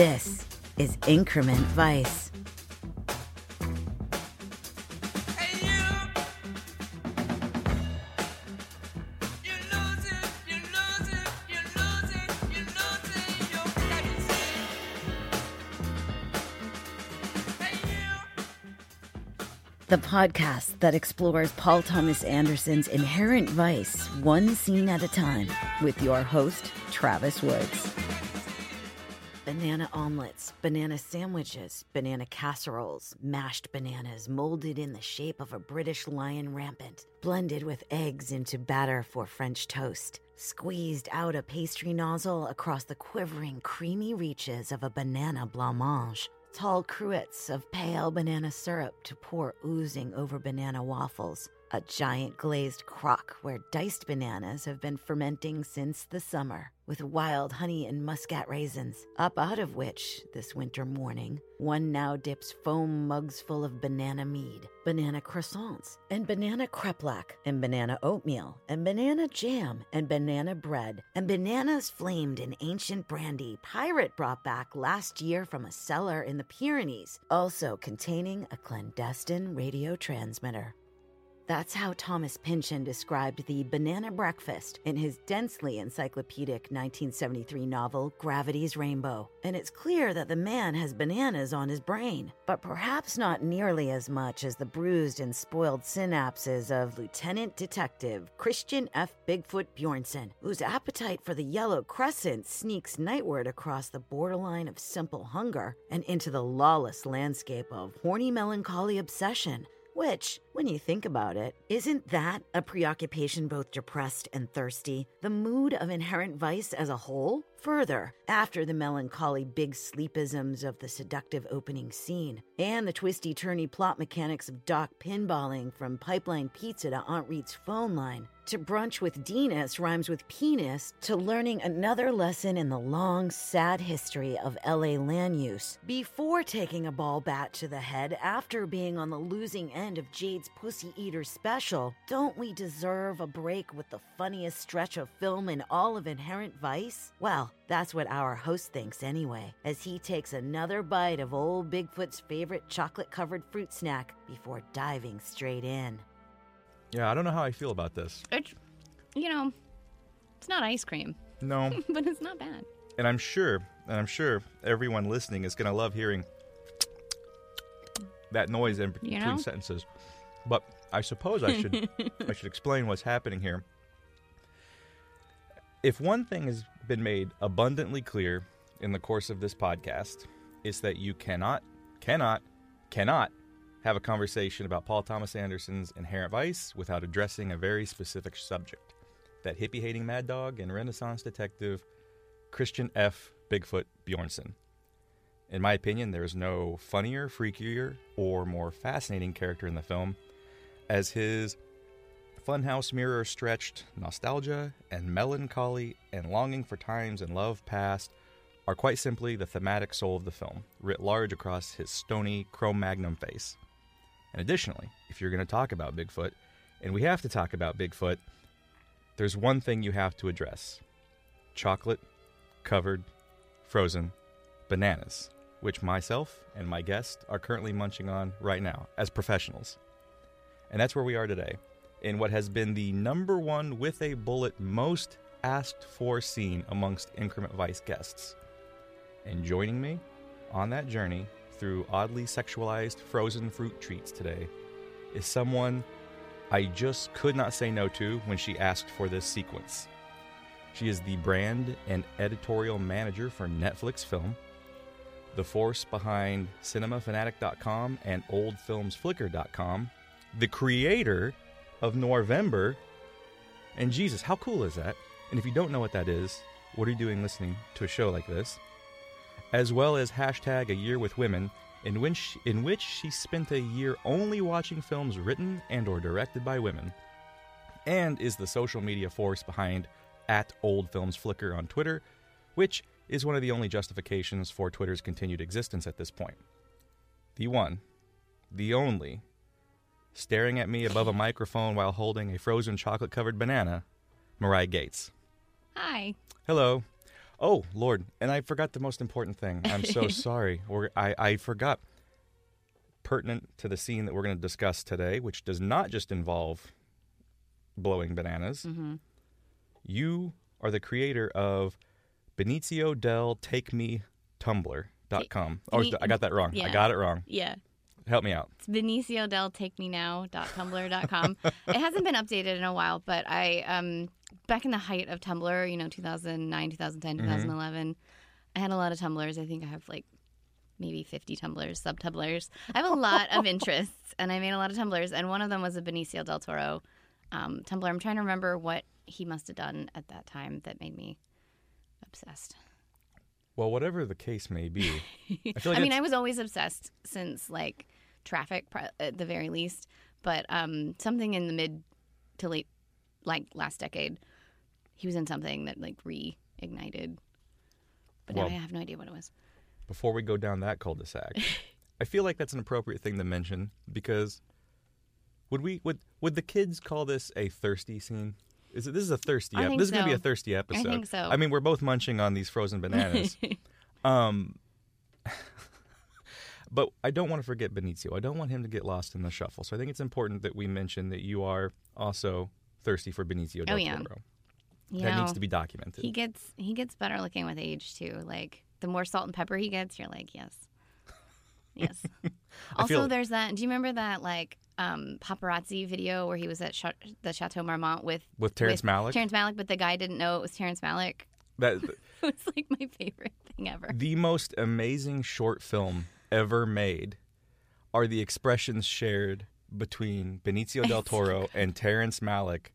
This is Increment Vice. The podcast that explores Paul Thomas Anderson's inherent vice one scene at a time with your host, Travis Woods. Banana omelets, banana sandwiches, banana casseroles, mashed bananas molded in the shape of a British lion rampant, blended with eggs into batter for French toast, squeezed out a pastry nozzle across the quivering, creamy reaches of a banana blancmange. Tall cruets of pale banana syrup to pour oozing over banana waffles. A giant glazed crock where diced bananas have been fermenting since the summer, with wild honey and muscat raisins, up out of which, this winter morning, one now dips foam mugs full of banana mead, banana croissants, and banana kreplach, and banana oatmeal, and banana jam, and banana bread, and bananas flamed in ancient brandy pirate brought back last year from a cellar in the Pyrenees, also containing a clandestine radio transmitter. That's how Thomas Pynchon described the banana breakfast in his densely encyclopedic 1973 novel Gravity's Rainbow. And it's clear that the man has bananas on his brain, but perhaps not nearly as much as the bruised and spoiled synapses of Lieutenant Detective Christian F. Bigfoot Bjornsen, whose appetite for the yellow crescent sneaks nightward across the borderline of simple hunger and into the lawless landscape of horny melancholy obsession. Which, when you think about it, isn't that a preoccupation both depressed and thirsty? The mood of inherent vice as a whole? Further, after the melancholy big sleepisms of the seductive opening scene, and the twisty turny plot mechanics of Doc pinballing from pipeline pizza to Aunt Reet's phone line, to brunch with Denis rhymes with penis, to learning another lesson in the long, sad history of LA land use, before taking a ball bat to the head after being on the losing end of Jade's Pussy Eater special, don't we deserve a break with the funniest stretch of film in all of Inherent Vice? Well, that's what our host thinks anyway, as he takes another bite of old Bigfoot's favorite chocolate covered fruit snack before diving straight in. Yeah, I don't know how I feel about this. It's, you know, it's not ice cream, No, but it's not bad. and I'm sure, and I'm sure everyone listening is gonna love hearing that noise in between You know? sentences. But I suppose I should I should explain what's happening here. If one thing has been made abundantly clear in the course of this podcast, it's that you cannot, cannot, cannot have a conversation about Paul Thomas Anderson's Inherent Vice without addressing a very specific subject. That hippie hating mad dog and Renaissance detective Christian F. Bigfoot Bjornsen. In my opinion, there is no funnier, freakier, or more fascinating character in the film, as his funhouse mirror stretched nostalgia and melancholy and longing for times and love past are quite simply the thematic soul of the film, writ large across his stony chrome magnum face. And additionally, if you're going to talk about Bigfoot, and we have to talk about Bigfoot, there's one thing you have to address chocolate covered frozen bananas, which myself and my guest are currently munching on right now as professionals. And that's where we are today, in what has been the number one with a bullet most asked for scene amongst Increment Vice guests. And joining me on that journey through oddly sexualized frozen fruit treats today is someone I just could not say no to when she asked for this sequence. She is the brand and editorial manager for Netflix Film, the force behind cinemafanatic.com and oldfilmsflickr.com, the creator of Noirvember And Jesus, how cool is that? And if you don't know what that is, what are you doing listening to a show like this? As well as hashtag a year with women, in which in which she spent a year only watching films written and or directed by women, and is the social media force behind at Old Films Flickr on Twitter, which is one of the only justifications for Twitter's continued existence at this point. The one, the only, staring at me above a microphone while holding a frozen chocolate covered banana, Marya Gates. Hi. Hello. Oh Lord, and I forgot the most important thing. I'm so sorry. Or I, I forgot. Pertinent to the scene that we're going to discuss today, which does not just involve blowing bananas. Mm-hmm. You are the creator of Benicio del Take Me Tumblr.com. Oh, I got that wrong. I got it wrong. Yeah. Help me out. It's Benicio del Take Me Now.tumblr.com. it hasn't been updated in a while, but I, um, back in the height of Tumblr, you know, 2009, 2010, Mm-hmm. 2011, I had a lot of Tumblrs. I think I have like maybe 50 Tumblrs, sub Tumblrs. I have a lot of interests, and I made a lot of Tumblrs, and one of them was a Benicio del Toro um, Tumblr. I'm trying to remember what he must have done at that time that made me obsessed. Well, whatever the case may be, I feel like I mean, I was always obsessed since like traffic, at the very least. But um, something in the mid to late, like last decade, he was in something that like reignited. But now I have no idea what it was. before we go down that cul-de-sac, I feel like that's an appropriate thing to mention because would we would would the kids call this a thirsty scene? Is it this is a thirsty? I ep- think this is gonna be a thirsty episode. I think so. I mean, we're both munching on these frozen bananas. um, but I don't want to forget Benicio. I don't want him to get lost in the shuffle. So I think it's important that we mention that you are also thirsty for Benicio del Oh, yeah. Toro. You that know, needs to be documented. he gets he gets better looking with age too. Like the more salt and pepper he gets, you're like yes, yes. Also, there's that. Do you remember that like um, paparazzi video where he was at Cha- the Chateau Marmont with With Terrence with Malick? Terrence Malick, but the guy didn't know it was Terrence Malick. that it was like my favorite thing ever. the most amazing short film ever made are the expressions shared between Benicio del Toro and Terrence Malick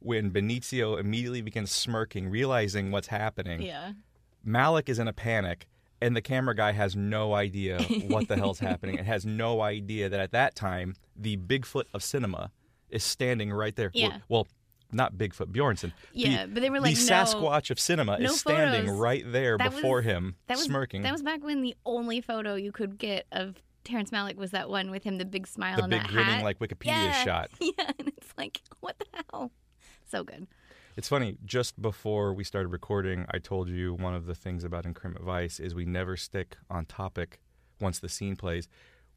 when Benicio immediately begins smirking, realizing what's happening. Yeah. Malick is in a panic, and the camera guy has no idea what the hell's happening and has no idea that at that time, the Bigfoot of cinema is standing right there. Well- Yeah. Well, not Bigfoot, Bjornsen. Yeah, the, but they were like, the no- Sasquatch of cinema no is standing photos. right there That before was- him, That was smirking. That was back when the only photo you could get of Terrence Malick was that one with him, the big smile the big that grinning hat. like Wikipedia yeah. shot. Yeah, and it's like, what the hell? So good. It's funny. Just before we started recording, I told you one of the things about Increment Vice is we never stick on topic once the scene plays.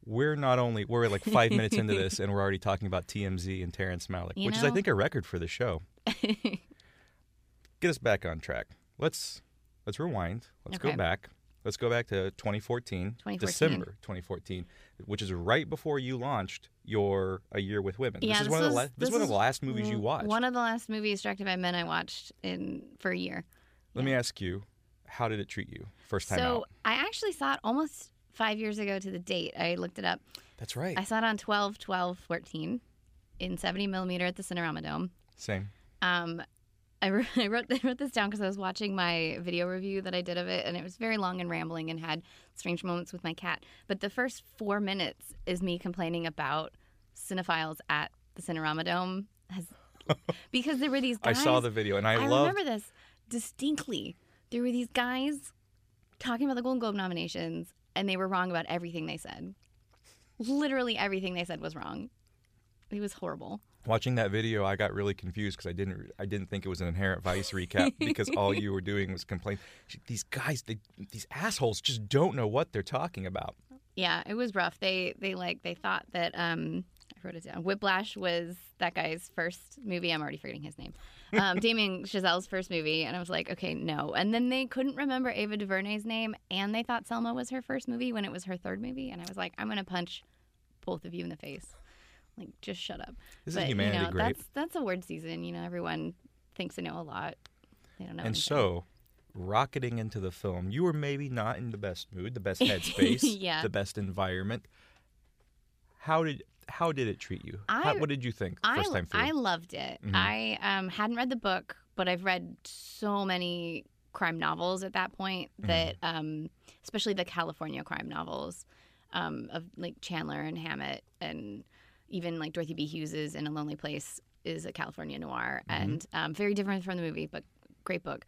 We're not only we're like five minutes into this and we're already talking about TMZ and Terrence Malick, You which is I think a record for the show. Get us back on track. Let's let's rewind. Let's go back. Let's go back to 2014, 2014. December 2014, which is right before you launched your A Year with Women. Yeah, this is this one of the was- la- this, this is one of the last movies you watched. One of the last movies directed by men I watched in for a year. Let me ask you, how did it treat you first time so out? I actually saw it almost five years ago to the date. I looked it up. That's right. I saw it on 12, 12, 14 in 70 millimeter at the Cinerama Dome. Same. Um, I, wrote, I wrote I wrote this down because I was watching my video review that I did of it, and it was very long and rambling and had strange moments with my cat. But the first four minutes is me complaining about cinephiles at the Cinerama Dome, has, because there were these guys. I saw the video and I, I loved. remember this distinctly. There were these guys talking about the Golden Globe nominations, and they were wrong about everything they said. Literally everything they said was wrong. It was horrible. Watching that video, I got really confused because I didn't. I didn't think it was an inherent vice recap because all you were doing was complain. These guys, they, these assholes, just don't know what they're talking about. Yeah, it was rough. They they like they thought that um I wrote it down. Whiplash was that guy's first movie. I'm already forgetting his name. Um, Damien Chazelle's first movie, and I was like, okay, no. And then they couldn't remember Ava DuVernay's name, and they thought Selma was her first movie when it was her third movie, and I was like, I'm gonna punch both of you in the face. Like, just shut up. This but, is humanity you know, great. That's that's award season. You know, everyone thinks they know a lot. They don't know. and anything. so, rocketing into the film, you were maybe not in the best mood, the best headspace, Yeah. the best environment. How did how did it treat you? How, what did you think I, first time through? I loved it. Mhm. I um, hadn't read the book, but I've read so many crime novels at that point Mm-hmm. that, um, especially the California crime novels um, of like Chandler and Hammett, and even like Dorothy B. Hughes's In a Lonely Place is a California noir, Mm-hmm. and um, very different from the movie, but great book.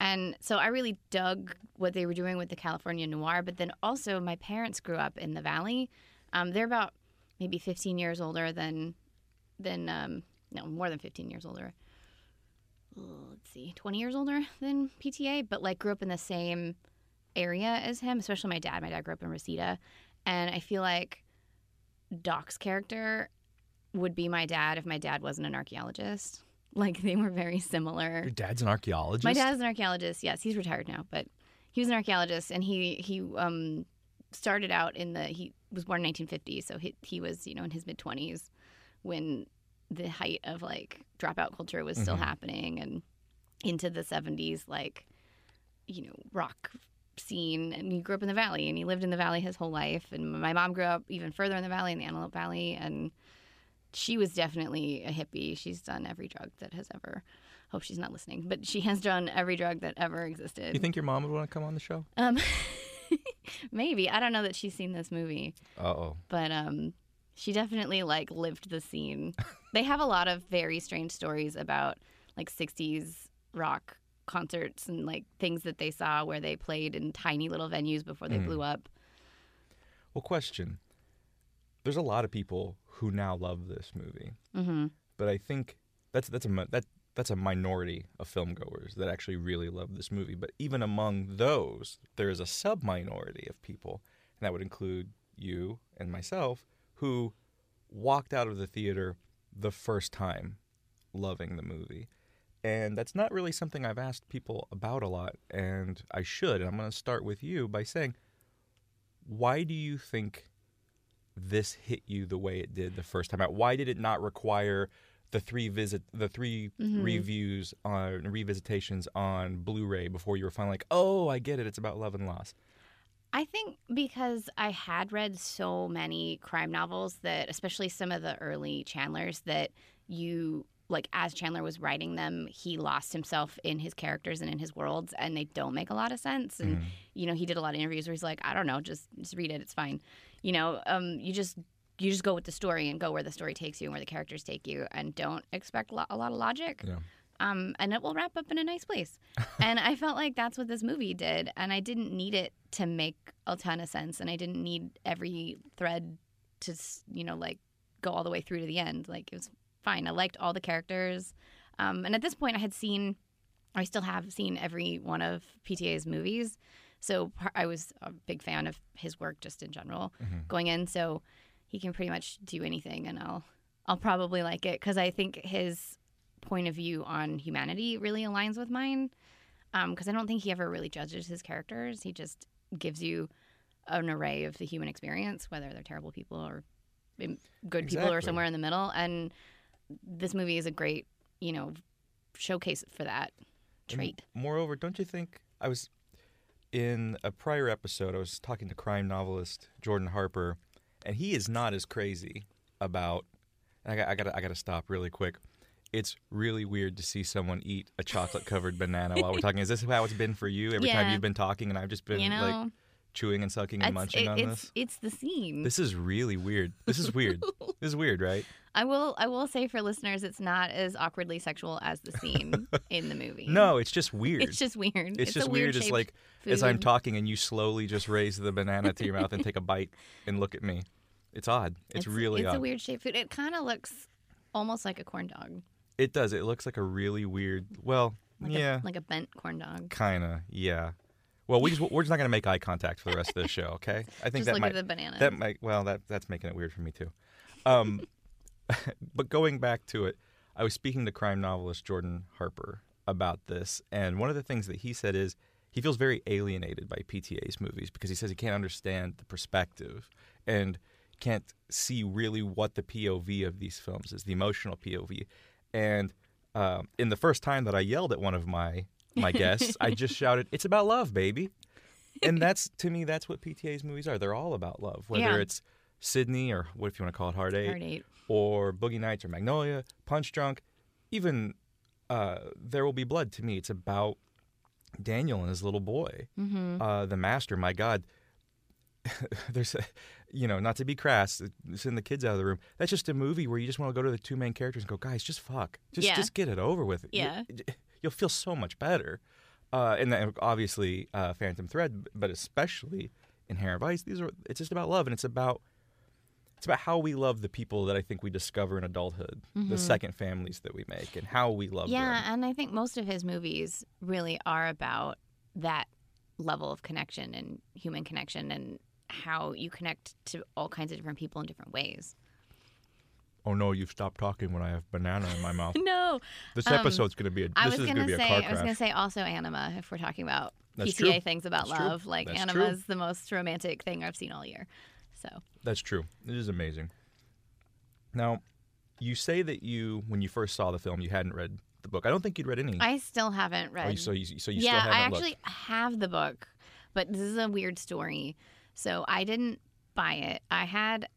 And so I really dug what they were doing with the California noir, but then also my parents grew up in the Valley. Um, they're about maybe 15 years older than than um, no more than 15 years older let's see, 20 years older than PTA, but like grew up in the same area as him, especially my dad. My dad grew up in Reseda. And I feel like Doc's character would be my dad if my dad wasn't an archaeologist. Like they were very similar. Your dad's an archaeologist. My dad's an archaeologist. Yes, he's retired now, but he was an archaeologist, and he he um, started out in the he was born in 1950, so he he was you know in his mid 20s when the height of like dropout culture was still Mhm. happening, and into the 70s, like you know rock scene. And he grew up in the valley and he lived in the valley his whole life. And my mom grew up even further in the valley in the antelope valley. And she was definitely a hippie. She's done every drug that has ever hope she's not listening but she has done every drug that ever existed. You think your mom would want to come on the show? um maybe i don't know that she's seen this movie Uh oh. but um she definitely like lived the scene they have a lot of very strange stories about like 60s rock concerts and like things that they saw where they played in tiny little venues before they Mhm. blew up Well, question. There's a lot of people who now love this movie, hmm but I think that's that's a that that's a minority of film goers that actually really love this movie. But even among those, there is a sub minority of people, and that would include you and myself, who walked out of the theater the first time loving the movie. And that's not really something I've asked people about a lot, and I should. And I'm going to start with you by saying, why do you think this hit you the way it did the first time out? Why did it not require the three visit the 3 Mhm. reviews on revisitations on Blu-ray before you were finally like, oh, I get it. It's about love and loss. I think because I had read so many crime novels that, especially some of the early Chandlers, that you like as Chandler was writing them, he lost himself in his characters and in his worlds, and they don't make a lot of sense. And Mhm. you know, he did a lot of interviews where he's like, I don't know, just just read it, it's fine. You know, um, you just you just go with the story and go where the story takes you and where the characters take you, and don't expect lo- a lot of logic. Yeah. Um, and it will wrap up in a nice place. and I felt like that's what this movie did, and I didn't need it to make a ton of sense, and I didn't need every thread to you know like go all the way through to the end. Like it was fine. I liked all the characters, um, and at this point, I had seen, I still have seen every one of PTA's movies. So I was a big fan of his work just in general Mhm. going in. So he can pretty much do anything, and I'll I'll probably like it because I think his point of view on humanity really aligns with mine. Because I don't think he ever really judges his characters. He just gives you an array of the human experience, whether they're terrible people or um, good people or somewhere in the middle. And this movie is a great, you know, showcase for that And trait. moreover, don't you think I was in a prior episode? I was talking to crime novelist Jordan Harper, and he is not as crazy about. And I got, I got, I got to stop really quick. It's really weird to see someone eat a chocolate covered banana while we're talking. Is this how it's been for you every time you've been talking, and I've just been you know, like chewing and sucking and It's- munching it- on it's, this? It's the scene. This is really weird. This is weird. this is weird, right? I will. I will say for listeners, it's not as awkwardly sexual as the scene in the movie. No, it's just weird. it's just weird. It's, a just weird. It's shaped like as I'm talking and you slowly just raise the banana to your mouth and take a bite and look at me. It's odd. It's, really odd. It's odd. a weird shaped food. It kind of looks almost like a corn dog. It does. It looks like a really weird. Well, Like yeah, A, like a bent corn dog. kind of. Yeah. Well, we just we're just not gonna make eye contact for the rest of the show. Okay. I think Just that look might at the banana. that might well that that's making it weird for me too. Um, but going back to it, I was speaking to crime novelist Jordan Harper about this, and one of the things that he said is he feels very alienated by PTA's movies because he says he can't understand the perspective and can't see really what the POV of these films is, the emotional POV. And um, in the first time that I yelled at one of my my guests, I just shouted, "It's about love, baby." And that's to me, that's what PTA's movies are. They're all about love, whether Yeah. it's Sydney or what if you want to call it Hard Eight, Hard eight. or Boogie Nights or Magnolia, Punch Drunk, even uh, There Will Be Blood. To me, it's about Daniel and his little boy. Mm-hmm. Uh, the Master, my God. There's, a, you know, not to be crass, send the kids out of the room. That's just a movie where you just want to go to the two main characters and go, guys, just fuck, just Yeah. just get it over with. Yeah. You'll feel so much better. Uh, and then obviously, uh, Phantom Thread, but especially Inherent Vice. These are it's just about love, and it's about it's about how we love the people that I think we discover in adulthood, the second families that we make, and how we love Mm-hmm. Yeah, them. and I think most of his movies really are about that level of connection and human connection and how you connect to all kinds of different people in different ways. Oh no, you've stopped talking when I have banana in my mouth. No, This Um, episode's going to be a. I This was is gonna going to be a say I was gonna crash. say also anima if we're talking about That's PTA true. things about That's true. love. Like That's anima true. is the most romantic thing I've seen all year. So That's true. It is amazing. Now, you say that you, when you first saw the film, you hadn't read the book. I don't think you'd read any. I still haven't read. oh, so you, so you yeah, I actually looked. have the book, but this is a weird story. So I didn't buy it. I had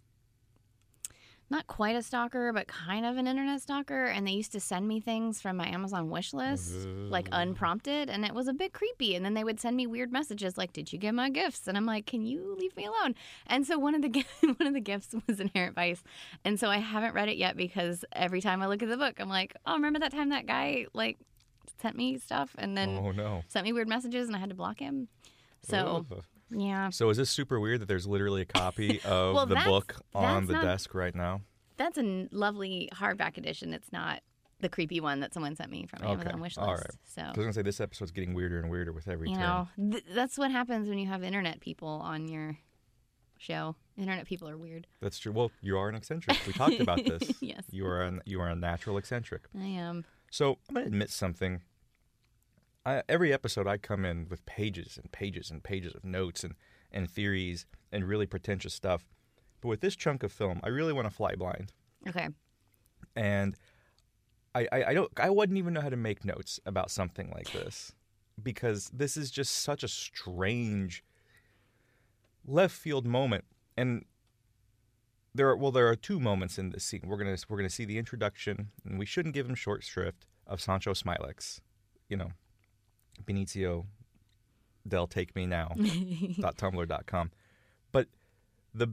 not quite a stalker, but kind of an internet stalker, and they used to send me things from my Amazon wish list, like unprompted, and it was a bit creepy. And then they would send me weird messages like, "Did you get my gifts?" And I'm like, "Can you leave me alone?" And so one of the one of the gifts was Inherent Vice, and so I haven't read it yet because every time I look at the book, I'm like, "Oh, remember that time that guy like sent me stuff and then Oh no. sent me weird messages and I had to block him. So Ugh. Yeah, So is this super weird that there's literally a copy of Well, the book on the not- desk right now? that's a lovely hardback edition. It's not the creepy one that someone sent me from Okay, Amazon wish list. all right. So I was gonna say this episode's getting weirder and weirder with every you turn. know, th- that's what happens when you have internet people on your show. Internet people are weird. That's true. Well, you are an eccentric. We talked about this. Yes. You are an you are a natural eccentric. I am. So I'm gonna admit something. I, every episode, I come in with pages and pages and pages of notes and, and theories and really pretentious stuff. But with this chunk of film, I really want to fly blind, Okay. and I, I, I don't I wouldn't even know how to make notes about something like this because this is just such a strange left field moment and there are well there are two moments in this scene we're gonna we're gonna see the introduction and we shouldn't give him short shrift of sauncho smilax you know benicio del take me now. Dot tumblr dot com. But the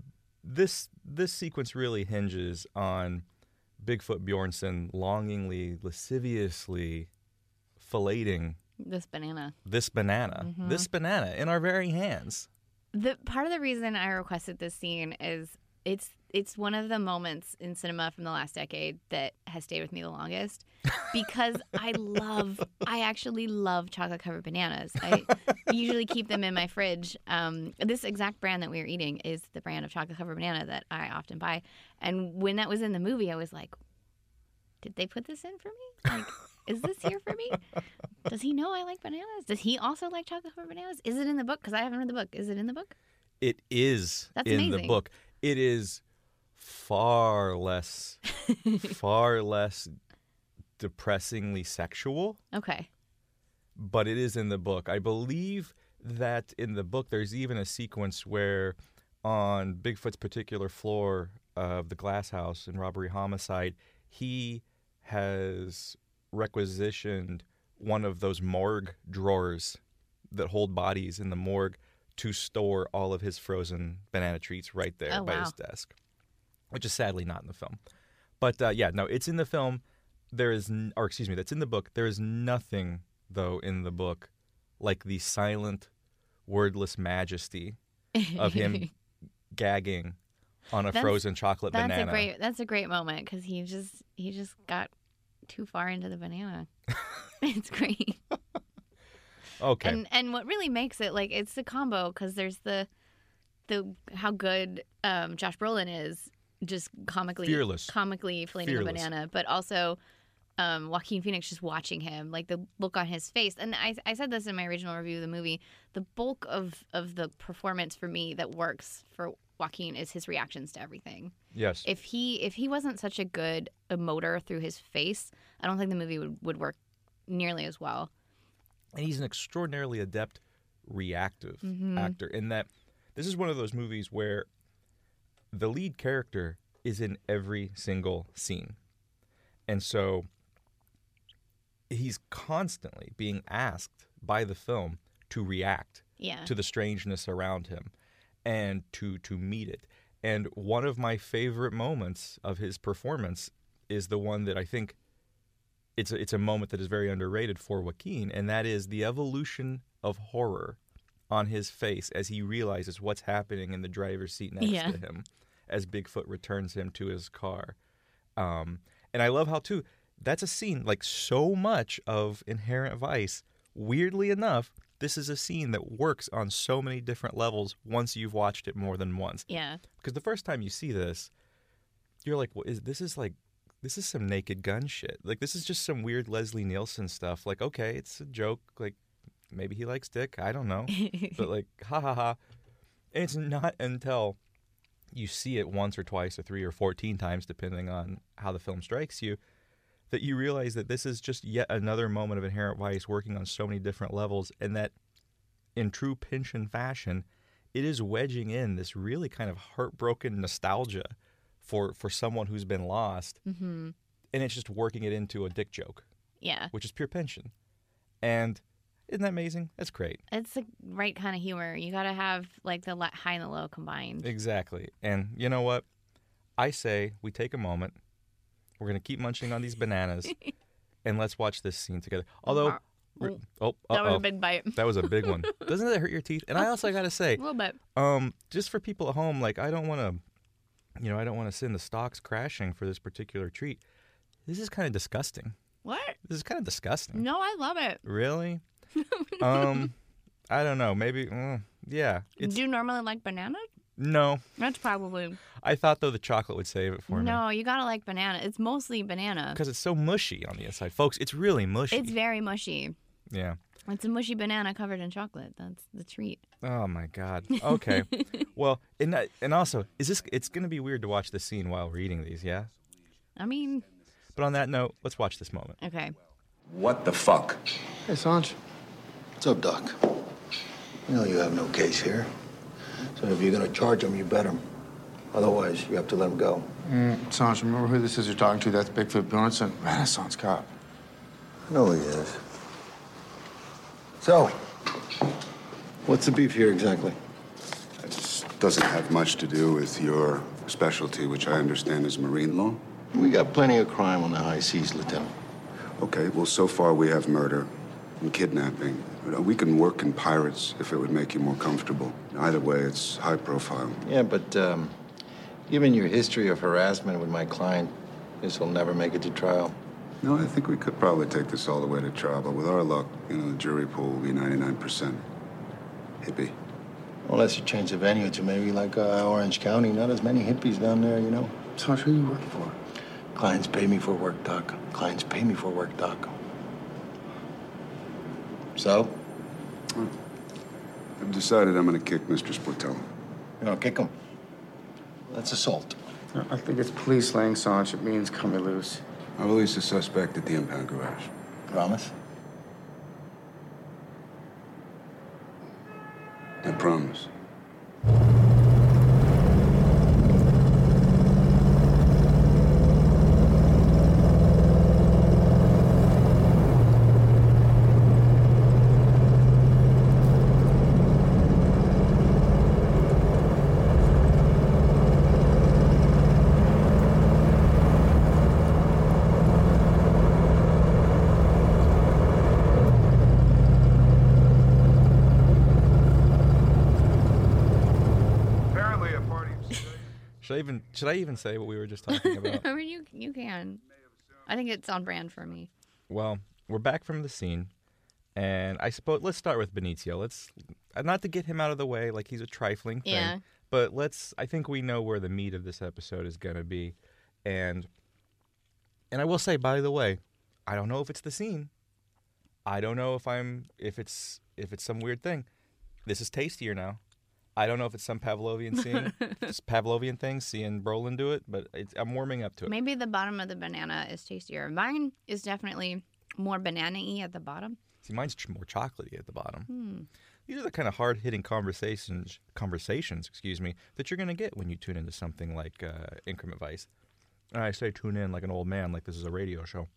this this sequence really hinges on bigfoot bjornsen longingly lasciviously filleting This banana. this banana mm-hmm. this banana in our very hands. The part of the reason I requested this scene is it's it's one of the moments in cinema from the last decade that has stayed with me the longest because I love I actually love chocolate covered bananas. I usually keep them in my fridge. Um, this exact brand that we are eating is the brand of chocolate covered banana that I often buy. And when that was in the movie, I was like, did they put this in for me? Like, is this here for me? Does he know I like bananas? Does he also like chocolate covered bananas? Is it in the book? Because I haven't read the book. Is it in the book? It is That's in the book. It is far less, far less depressingly sexual, Okay. but it is in the book. I believe that in the book there's even a sequence where on Bigfoot's particular floor of the glass house in robbery homicide, he has requisitioned one of those morgue drawers that hold bodies in the morgue to store all of his frozen banana treats right there Oh, by wow. his desk, which is sadly not in the film. But uh, yeah, no, it's in the film. There is, n- or excuse me, that's in the book. There is nothing though in the book like the silent, wordless majesty of him gagging on a That's- frozen chocolate That's banana. a great. That's a great moment because he just he just got too far into the banana. it's great. okay, And and what really makes it like it's a combo because there's the the how good um, Josh Brolin is just comically Fearless. comically filleting a banana, but also um, Joaquin Phoenix just watching him, like the look on his face. And I, I said this in my original review of the movie. The bulk of of the performance for me that works for Joaquin is his reactions to everything. yes, If he if he wasn't such a good emoter through his face, I don't think the movie would, would work nearly as well. and he's an extraordinarily adept reactive Mm-hmm. actor in that this is one of those movies where the lead character is in every single scene and so he's constantly being asked by the film to react Yeah. to the strangeness around him and to to meet it and one of my favorite moments of his performance is the one that I think it's a, it's a moment that is very underrated for Joaquin, and that is the evolution of horror on his face as he realizes what's happening in the driver's seat next Yeah. to him, as Bigfoot returns him to his car. Um, and I love how too that's a scene like so much of Inherent Vice. Weirdly enough, this is a scene that works on so many different levels once you've watched it more than once. Yeah. Because the first time you see this, you're like, "What is this? Is like this is some Naked Gun shit. Like this is just some weird Leslie Nielsen stuff. Like okay, it's a joke. Like maybe he likes dick. I don't know, but like ha ha ha. And it's not until you see it once or twice or three or fourteen times, depending on how the film strikes you, that you realize that this is just yet another moment of inherent vice working on so many different levels, and that in true Pynchon fashion, it is wedging in this really kind of heartbroken nostalgia for for someone who's been lost, hmm and it's just working it into a dick joke, Yeah. which is pure Pynchon, And isn't that amazing? That's great. It's the right kind of humor. You got to have like the high and the low combined. Exactly. And you know what? I say we take a moment. We're gonna keep munching on these bananas, and let's watch this scene together. Although, Oh, oh, that was a big bite. that was a big one. Doesn't that hurt your teeth? And I also gotta say, A little bit. um, just for people at home, like I don't want to, you know, I don't want to send the stocks crashing for this particular treat. This is kind of disgusting. What? This is kind of disgusting. No, I love it. Really? um, I don't know. Maybe. Mm, yeah. Do you normally like banana? No. That's probably I thought though the chocolate would save it for me no. You gotta like banana. It's mostly banana. because it's so mushy on the inside, folks. It's really mushy. It's very mushy. yeah. It's a mushy banana covered in chocolate. That's the treat. Oh my God. Okay. well, and that- and also, is this? It's gonna be weird to watch this scene while we're eating these. Yeah. I mean, But on that note, let's watch this moment. okay. What the fuck? Hey, Sanj. What's up, Doc? You know you have no case here. So if you're gonna charge them, you bet him. Otherwise, you have to let them go. Mm, Sanj, remember who this is you're talking to? That's Bigfoot Bjornsen, Renaissance cop. I know he is. So, what's the beef here exactly? This doesn't have much to do with your specialty, which I understand is marine law. We got plenty of crime on the high seas, Lieutenant. Okay, well, so far we have murder and kidnapping. Uh, We can work in pirates if it would make you more comfortable. Either way, it's high profile. Yeah, but um, given your history of harassment with my client, this will never make it to trial. No, I think we could probably take this all the way to trial, but with our luck, you know, the jury pool will be 99% hippie. Unless you change the venue to maybe like uh, Orange County. Not as many hippies down there, you know. Sanj, who are you working for? Clients pay me for work, Doc. Clients pay me for work, Doc. So, I've decided I'm going to kick Mr. Sportello. you know, kick him. That's assault. I think it's police slang, Sanj. It means cut me loose. I'll release the suspect at the impound garage. Promise? I promise. Apparently, a party. Should I even should I even say what we were just talking about? I mean, you you can. I think it's on brand for me. well, we're back from the scene, and I suppose let's start with Benicio. Let's uh, not to get him out of the way, like he's a trifling thing. Yeah. But let's. I think we know where the meat of this episode is going to be, and and I will say, by the way, I don't know if it's the scene. I don't know if I'm if it's if it's some weird thing. This is tastier now. I don't know if it's some Pavlovian scene, it's Pavlovian thing, seeing Brolin do it, but it's, I'm warming up to it. Maybe the bottom of the banana is tastier. Mine is definitely more banana-y at the bottom. See, mine's ch- more chocolatey at the bottom. Hmm. These are the kind of hard-hitting conversations, conversations, excuse me, that you're going to get when you tune into something like uh, Increment Vice. And I say tune in like an old man, like this is a radio show.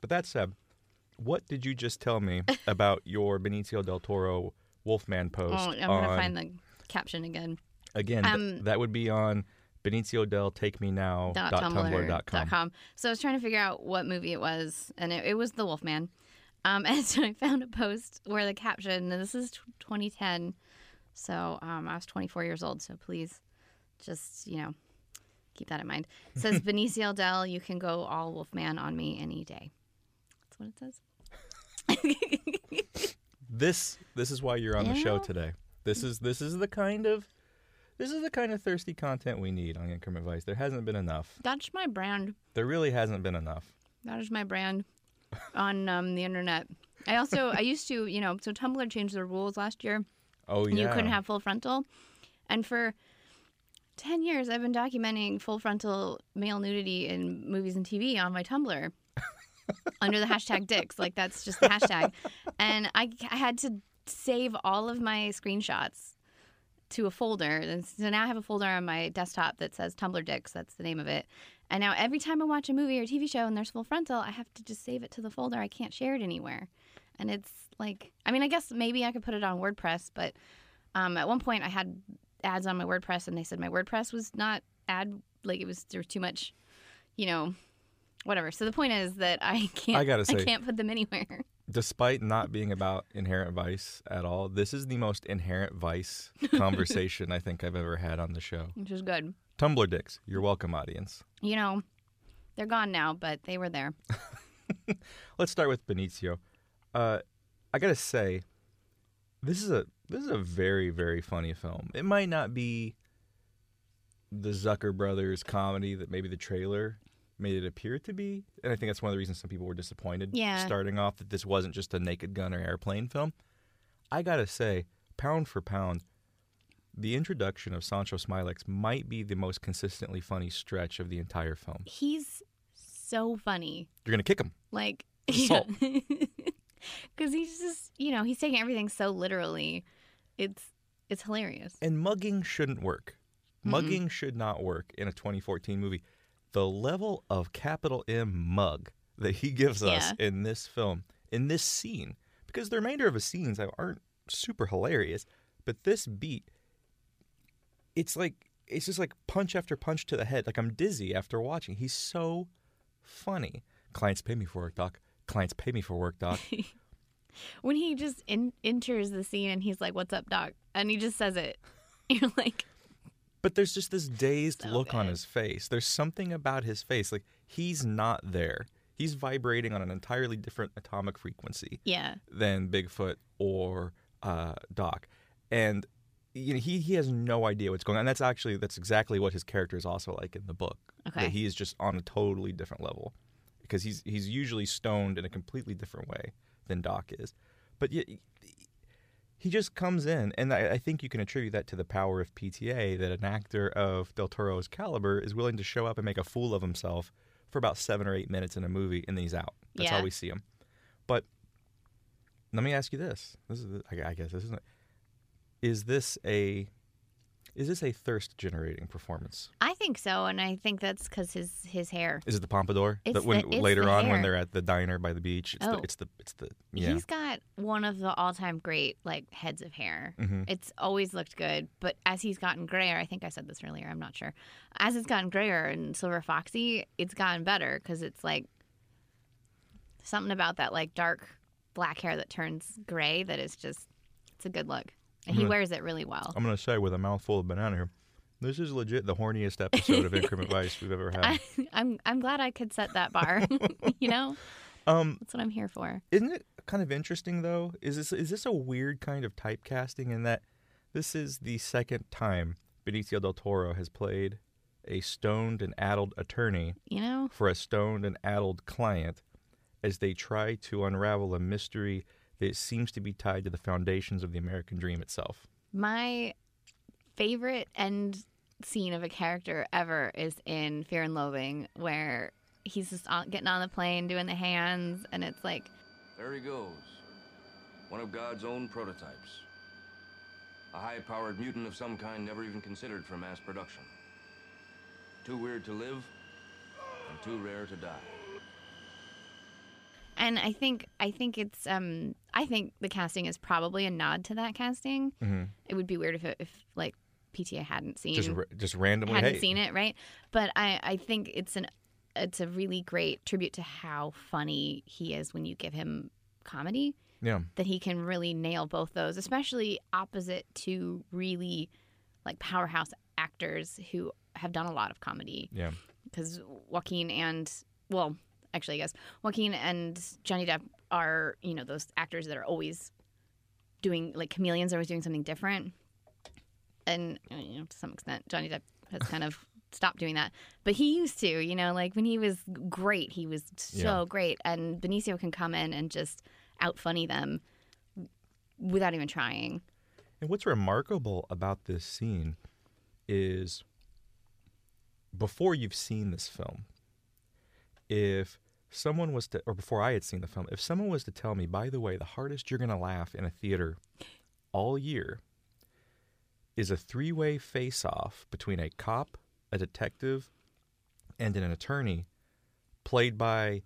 But that said, what did you just tell me about your Benicio del Toro Wolfman post? Oh, I'm on, gonna find the caption again. again. th- um, that would be on Benicio del Take Me Now dot tumblr dot com. com. So I was trying to figure out what movie it was, and it, it was The Wolfman. Um, and so I found a post where the caption, and this is t- 2010, so um, I was 24 years old. So please just you know, keep that in mind. It says Benicio del, you can go all Wolfman on me any day. That's what it says. This this is why you're on the show today. This is this is the kind of this is the kind of thirsty content we need on Increment Vice. There hasn't been enough. That's my brand. There really hasn't been enough. That is my brand on um, the internet. I also I used to you know so Tumblr changed their rules last year. Oh yeah. You couldn't have full frontal, and for ten years I've been documenting full frontal male nudity in movies and TV on my Tumblr under the hashtag dicks. Like that's just the hashtag, and I, I had to save all of my screenshots to a folder. And so now I have a folder on my desktop that says Tumblr dicks. That's the name of it. And now every time I watch a movie or TV show and there's full frontal, I have to just save it to the folder. I can't share it anywhere. And it's like, I mean, I guess maybe I could put it on WordPress, but um, at one point I had ads on my WordPress and they said my WordPress was not ad, like it was, there was too much, you know, whatever. So the point is that I can't, I gotta say, I can't put them anywhere. Despite not being about inherent vice at all, this is the most inherent vice conversation I think I've ever had on the show. which is good. Tumblr dicks, you're welcome, audience. You know, they're gone now, but they were there. Let's start with Benicio. Uh, I gotta say, this is a this is a very very funny film. It might not be the Zucker brothers comedy that maybe the trailer made it appear to be, and I think that's one of the reasons some people were disappointed. Yeah. starting off that this wasn't just a Naked Gun or airplane film. I gotta say, pound for pound, the introduction of Sauncho Smilax might be the most consistently funny stretch of the entire film. He's so funny. You're gonna kick him. Like, because he's just, you know, he's taking everything so literally. It's it's hilarious. And mugging shouldn't work. Mugging should not work in a 2014 movie. The level of capital M mug that he gives us in this film, in this scene, because the remainder of his scenes aren't super hilarious, but this beat, it's like it's just like punch after punch to the head. Like I'm dizzy after watching. He's so funny. Clients pay me for work, doc. Clients pay me for work, doc. When he just in, enters the scene and he's like, "What's up, doc?" and he just says it, you're like, But there's just this dazed So look on his face. There's something about his face. Like he's not there. He's vibrating on an entirely different atomic frequency "Yeah, than Bigfoot or uh, Doc. And you know, he, he has no idea what's going on. And that's actually that's exactly what his character is also like in the book. Okay. That he is just on a totally different level. Because he's he's usually stoned in a completely different way than Doc is. But yet he just comes in, and I, I think you can attribute that to the power of PTA that an actor of Del Toro's caliber is willing to show up and make a fool of himself for about seven or eight minutes in a movie, and then he's out. That's how we see him. But let me ask you this: This is, I I guess, this isn't. Is this a, is this a thirst generating performance? I think so," and I think that's because his his hair. Is it the pompadour? It's that when the- it's later the on when they're at the diner by the beach, it's Oh. the it's the it's the yeah. He's got one of the all-time great like heads of hair. Mhm. It's always looked good, but as he's gotten grayer, I think I said this earlier. I'm not sure. As it's gotten grayer and Silver Foxy, it's gotten better because it's like something about that like dark black hair that turns gray that is just it's a good look, and he Mhm. wears it really well. I'm gonna say with a mouthful of banana here, this is legit the horniest episode of Increment Vice we've ever had. I, I'm I'm glad I could set that bar. you know, Um, that's what I'm here for. Isn't it kind of interesting though? Is this is this a weird kind of typecasting in that this is the second time Benicio del Toro has played a stoned and addled attorney You know, for a stoned and addled client as they try to unravel a mystery that seems to be tied to the foundations of the American dream itself. My favorite end scene of a character ever is in Fear and Loathing, where he's just on, getting on the plane doing the hands, and it's like, There he goes. One of God's own prototypes. A high powered mutant of some kind never even considered for mass production. Too weird to live, and too rare to die. And I think I think it's um I think the casting is probably a nod to that casting. Mm-hmm. It would be weird if it, if like PTA hadn't seen Just ra- just randomly, hadn't hey, seen it, right? But I, I think it's an it's a really great tribute to how funny he is when you give him comedy. yeah, That he can really nail both those, especially opposite to really like powerhouse actors who have done a lot of comedy Yeah. because Joaquin and well, actually, I guess Joaquin and Johnny Depp are you know those actors that are always doing like chameleons, are always doing something different, and you know to some extent Johnny Depp has kind of stopped doing that, but he used to, you know, like when he was great, he was so Yeah. great, and Benicio can come in and just out funny them without even trying. And what's remarkable about this scene is before you've seen this film, if someone was to, or before I had seen the film, if someone was to tell me, by the way, the hardest you're going to laugh in a theater all year is a three way face off between a cop, a detective, and an attorney played by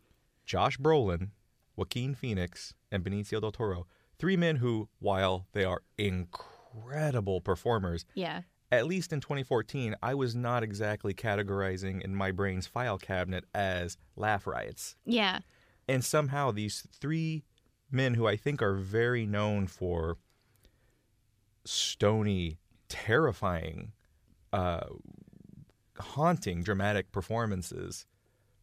Josh Brolin, Joaquin Phoenix, and Benicio del Toro. Three men who, while they are incredible performers, Yeah, at least in 2014, I was not exactly categorizing in my brain's file cabinet as laugh riots. yeah, And somehow these three men who I think are very known for stony, terrifying, uh, haunting, dramatic performances.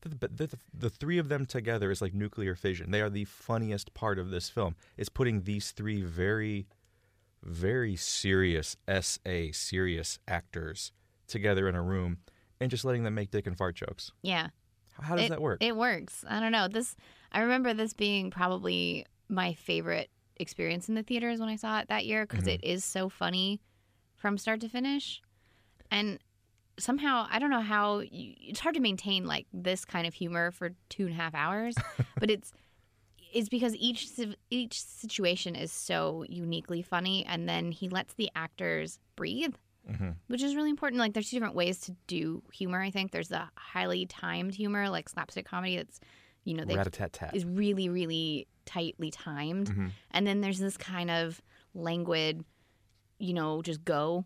The, the, the, the three of them together is like nuclear fission. They are the funniest part of this film. Is putting these three very, very serious SA serious actors together in a room and just letting them make dick and fart jokes. yeah. How, how does it, that work? It works. I don't know. This I remember this being probably my favorite experience in the theaters when I saw it that year because Mm-hmm. is so funny from start to finish, and somehow I don't know how you, it's hard to maintain like this kind of humor for two and a half hours, but it's it's because each each situation is so uniquely funny, and then he lets the actors breathe Mhm. which is really important. Like, there's two different ways to do humor. I think there's the highly timed humor, like slapstick comedy, that's you know they is really really tightly timed, Mhm. and then there's this kind of languid, you know, just go,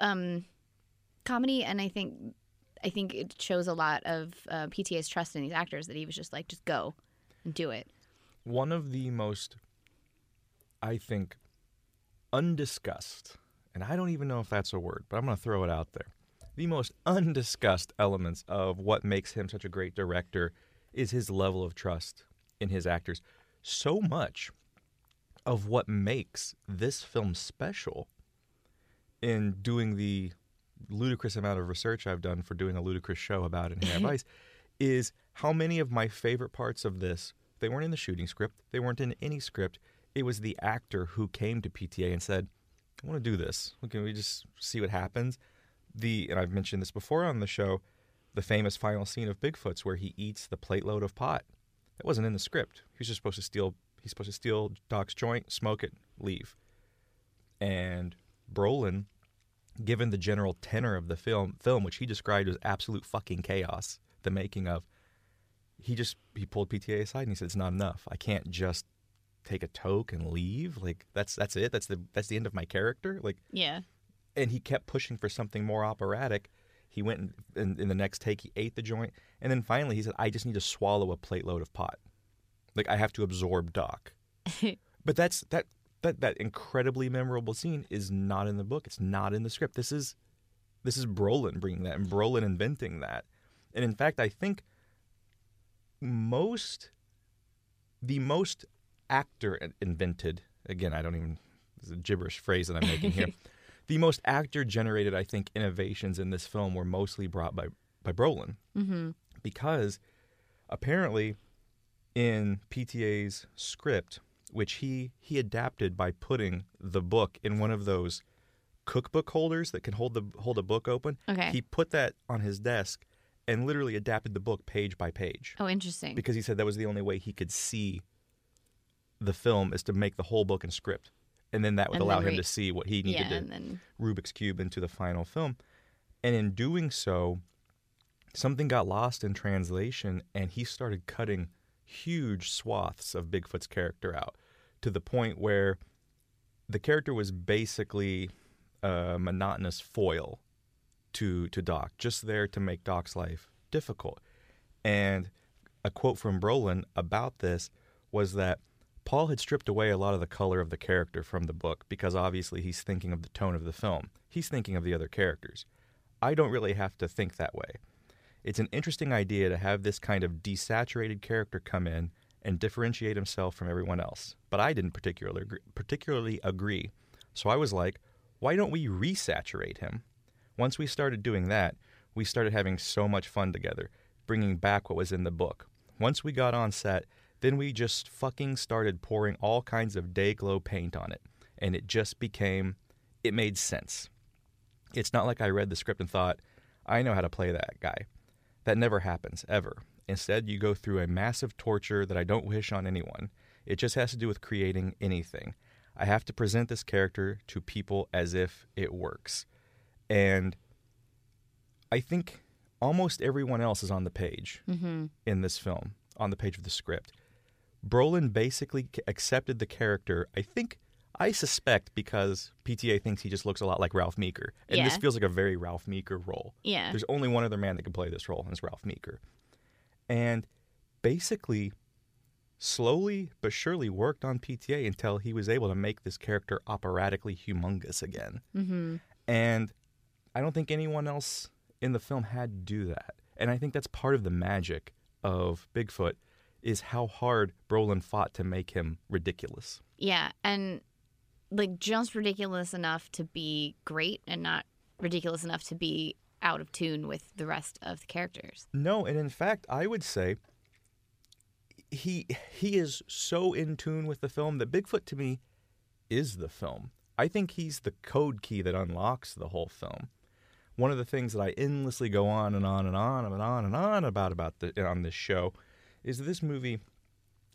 um, comedy. And I think I think it shows a lot of uh, PTA's trust in these actors that he was just like, just go and do it. One of the most i think undiscussed and i don't even know if that's a word but i'm going to throw it out there. The most undiscussed elements of what makes him such a great director is his level of trust in his actors. So much of what makes this film special in doing the ludicrous amount of research I've done for doing a ludicrous show about Inherent Vice is how many of my favorite parts of this they weren't in the shooting script, they weren't in any script. It was the actor who came to PTA and said, "I want to do this. Can we just see what happens?" The and I've mentioned this before on the show, the famous final scene of Bigfoot's where he eats the plate load of pot. That wasn't in the script. He was just supposed to steal. He's supposed to steal Doc's joint, smoke it, leave. And Brolin, given the general tenor of the film, film which he described as absolute fucking chaos, the making of, he just he pulled PTA aside and he said, "It's not enough. I can't just take a toke and leave. Like that's that's it. That's the that's the end of my character. Like Yeah. and he kept pushing for something more operatic. He went and in, in the next take, he ate the joint, and then finally he said, "I just need to swallow a plate load of pot. Like I have to absorb Doc." but that's that that that incredibly memorable scene is not in the book. It's not in the script. This is this is Brolin bringing that and Brolin inventing that. And in fact, I think most the most actor invented again i don't even this is a gibberish phrase that i'm making here the most actor generated i think innovations in this film were mostly brought by by brolin Mm-hmm. because apparently in pta's script which he he adapted by putting the book in one of those cookbook holders that can hold the hold a book open Okay. he put that on his desk and literally adapted the book page by page. Oh, interesting. because he said that was the only way he could see the film is to make the whole book and script. And then that would And allow then him re- to see what he needed yeah, to and then Rubik's cube into the final film. And in doing so something got lost in translation and he started cutting huge swaths of Bigfoot's character out to the point where the character was basically a monotonous foil to to Doc, just there to make Doc's life difficult. And a quote from Brolin about this was that Paul had stripped away a lot of the color of the character from the book because obviously he's thinking of the tone of the film. He's thinking of the other characters. I don't really have to think that way. It's an interesting idea to have this kind of desaturated character come in and differentiate himself from everyone else. But I didn't particularly particularly agree. So I was like, why don't we resaturate him? Once we started doing that, we started having so much fun together, bringing back what was in the book. Once we got on set, then we just fucking started pouring all kinds of day glow paint on it, and it just became, it made sense. It's not like I read the script and thought, I know how to play that guy. That never happens, ever. Instead, you go through a massive torture that I don't wish on anyone. It just has to do with creating anything. I have to present this character to people as if it works. And I think almost everyone else is on the page in this film, on the page of the script. Brolin basically accepted the character, I think, I suspect because PTA thinks he just looks a lot like Ralph Meeker. And this feels like a very Ralph Meeker role. Yeah. There's only one other man that can play this role, and it's Ralph Meeker. And basically, slowly but surely worked on PTA until he was able to make this character operatically humongous again. Mm-hmm. And I don't think anyone else in the film had to do that. And I think that's part of the magic of Bigfoot is how hard Brolin fought to make him ridiculous. Yeah, and like just ridiculous enough to be great and not ridiculous enough to be out of tune with the rest of the characters. No, and in fact, I would say he he is so in tune with the film that Bigfoot to me is the film. I think he's the code key that unlocks the whole film. One of the things that I endlessly go on and on and on and on and on about about the, on this show is this movie.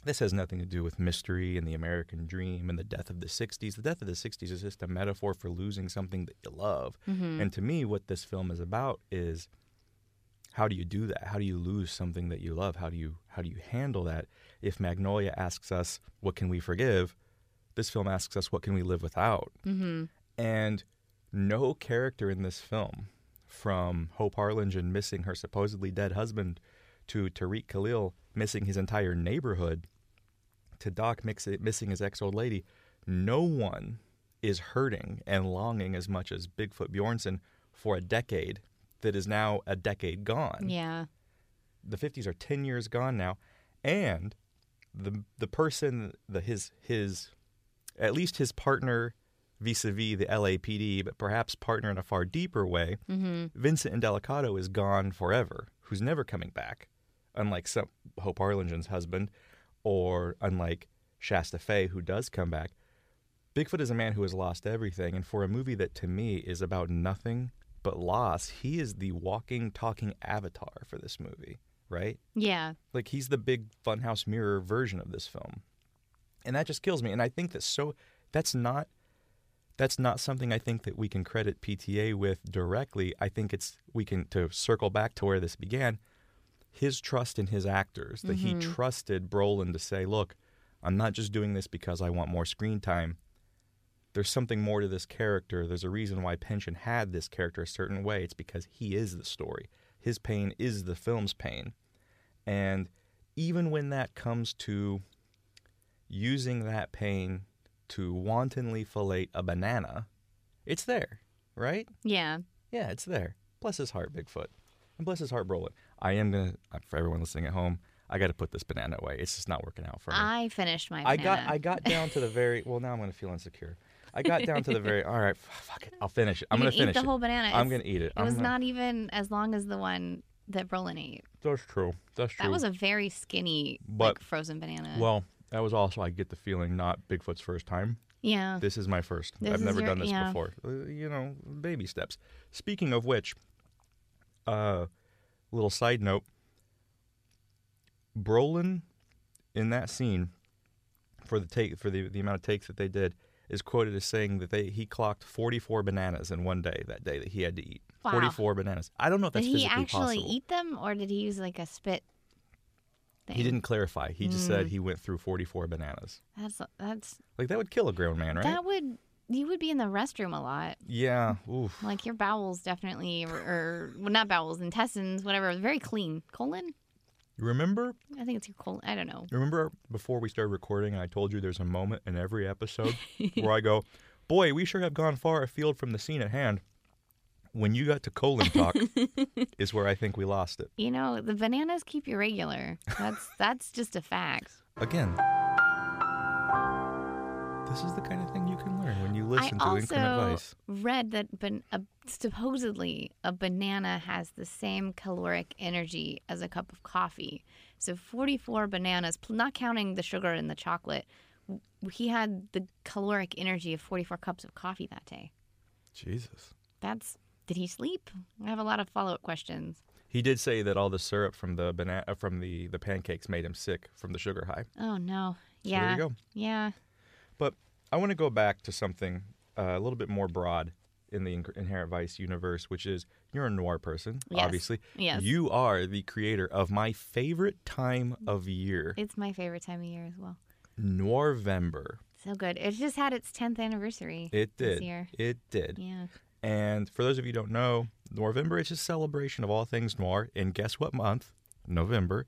This has nothing to do with mystery and the American dream and the death of the 60s. The death of the 60s is just a metaphor for losing something that you love. And to me, what this film is about is how do you do that? How do you lose something that you love? How do you how do you handle that? If Magnolia asks us, "What can we forgive?" This film asks us, "What can we live without?" Mm-hmm. And no character in this film, from Hope Harlingen missing her supposedly dead husband, to Tariq Khalil missing his entire neighborhood, to Doc mix missing his ex old lady, no one is hurting and longing as much as Bigfoot Bjornsen for a decade that is now a decade gone Yeah. the 50s are 10 years gone now and the the person the his his at least his partner vis-a-vis the LAPD but perhaps partner in a far deeper way Mm-hmm. Vincent Indelicato is gone forever who's never coming back unlike some Hope Harlingen's husband or unlike Shasta Fay who does come back Bigfoot is a man who has lost everything and for a movie that to me is about nothing but loss he is the walking talking avatar for this movie right Yeah. like he's the big funhouse mirror version of this film. And that just kills me. And I think that so that's not that's not something I think that we can credit PTA with directly. I think it's we can to circle back to where this began, his trust in his actors, that he mm-hmm. trusted Brolin to say, "Look, I'm not just doing this because I want more screen time. There's something more to this character. There's a reason why Pynchon had this character a certain way. It's because he is the story. His pain is the film's pain. And even when that comes to using that pain to wantonly fillet a banana, it's there, right? Yeah. Yeah, it's there. Bless his heart, Bigfoot. And bless his heart, Brolin. I am going to, uh, for everyone listening at home, I got to put this banana away. It's just not working out for me. I finished my I got. I got down to the very well now I'm gonna feel insecure. I got down to the very all right, fuck it. I'll finish it. I'm gonna can finish eat the it. whole banana. I'm gonna eat it. It was I'm gonna- not even as long as the one that Brolin ate. That's true. That's true. That was a very skinny, But- like frozen banana. well, that was also I get the feeling not Bigfoot's first time. yeah. This is my first. This I've never your- done this yeah. before. Uh, you know, baby steps. Speaking of which, uh little side note. Brolin in that scene for the take for the, the amount of takes that they did is quoted as saying that they he clocked 44 bananas in one day that day that he had to eat. Wow. 44 bananas. I don't know if that's did he actually possible. eat them, or did he use like a spit? Thing? He didn't clarify. He just Mm. said he went through 44 bananas. That's that's Like that would kill a grown man, right? that would you would be in the restroom a lot. yeah. Oof. Like your bowels definitely, or, or well, not bowels, intestines, whatever, very clean. Colon. You remember? I think it's your colon. I don't know. Remember before we started recording, I told you there's a moment in every episode where I go, "Boy, we sure have gone far afield from the scene at hand." When you got to colon talk, is where I think we lost it. You know, the bananas keep you regular. That's that's just a fact. Again, this is the kind of thing you can learn when you listen to I Increment also read that ban- a, supposedly a banana has the same caloric energy as a cup of coffee. So 44 bananas, pl- not counting the sugar and the chocolate, w- he had the caloric energy of 44 cups of coffee that day. Jesus. That's did he sleep? I have a lot of follow-up questions. He did say that all the syrup from the banana from the the pancakes made him sick from the sugar high. Oh no. So Yeah. there you go. Yeah. But I want to go back to something uh, a little bit more broad in the Inherent Vice universe, which is you're a noir person, Yes. obviously. Yes. You are the creator of my favorite time of year, It's my favorite time of year as well. Noirvember. So good. It just had its 10th anniversary. It This did. year. It did. Yeah. And for those of you who don't know, Noirvember is a celebration of all things noir. And guess what month? November.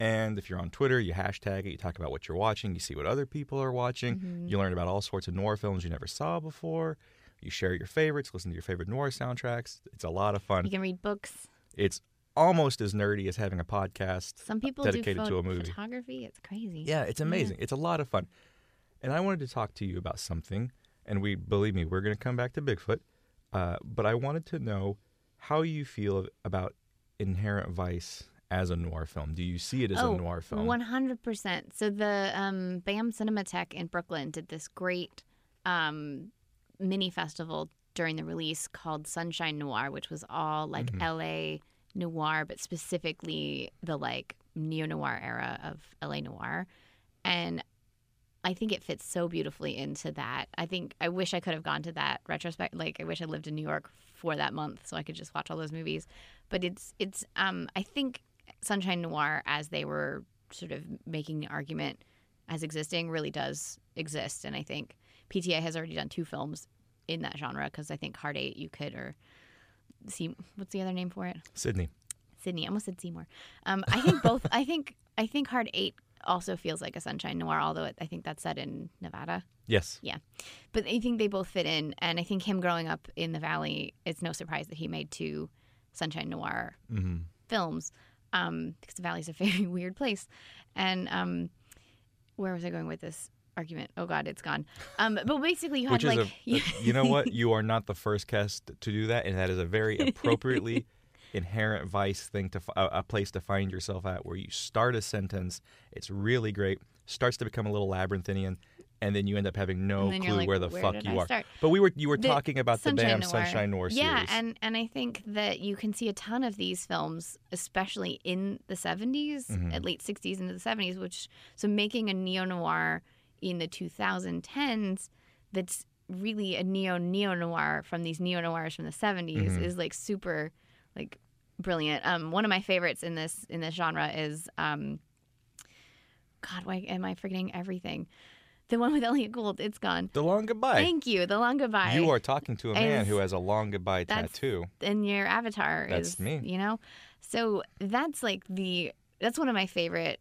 And if you're on Twitter, you hashtag it, you talk about what you're watching, you see what other people are watching, Mm-hmm. you learn about all sorts of noir films you never saw before, you share your favorites, listen to your favorite noir soundtracks. It's a lot of fun. You can read books. It's almost as nerdy as having a podcast Some people dedicated do to a movie. photography. It's crazy. Yeah, it's amazing. It's a lot of fun. And I wanted to talk to you about something, and we believe me, we're going to come back to Bigfoot. Uh, but I wanted to know how you feel about Inherent Vice as a noir film. Do you see it as oh, a noir film? One hundred percent. So the um, BAM Cinematheque in Brooklyn did this great um, mini festival during the release called Sunshine Noir, which was all like Mm-hmm. L.A. noir, but specifically the like neo noir era of L.A. noir, and I think it fits so beautifully into that. I think I wish I could have gone to that retrospect. Like I wish I lived in New York for that month so I could just watch all those movies. But it's it's um I think Sunshine Noir as they were sort of making the argument as existing really does exist, and I think PTA has already done two films in that genre because I think Hard Eight you could or see what's the other name for it Sydney. Sydney. I almost said Seymour. Um, I think both. I think I think Hard Eight also feels like a Sunshine Noir, although it, I think that's set in Nevada. Yes. Yeah, but I think they both fit in, and I think him growing up in the Valley, it's no surprise that he made two Sunshine Noir hmm films um, because the Valley's a very weird place. And um, where was I going with this argument? Oh God, it's gone. Um, but basically, you had Which is like a, you know what? You are not the first guest to do that, and that is a very appropriately inherent vice thing to a, a place to find yourself at, where you start a sentence, it's really great, starts to become a little labyrinthian, and then you end up having no clue like, where the "Where fuck you I are. start?" But we were you were The talking about the Sunshine damn Noir. Sunshine Noir series. Yeah, and and I think that you can see a ton of these films, especially in the 70s, Mm-hmm. at late 60s into the 70s, which so making a neo noir in the 2010s that's really a neo neo noir from these neo noirs from the 70s Mm-hmm. is like super like brilliant. Um, one of my favorites in this in this genre is um, God, why am I forgetting everything? The one with Elliot Gould, it's gone. the long goodbye. Thank you. The Long Goodbye you are talking to a man is- who has a long goodbye tattoo. and your avatar That's is me. you know so that's like the that's one of my favorite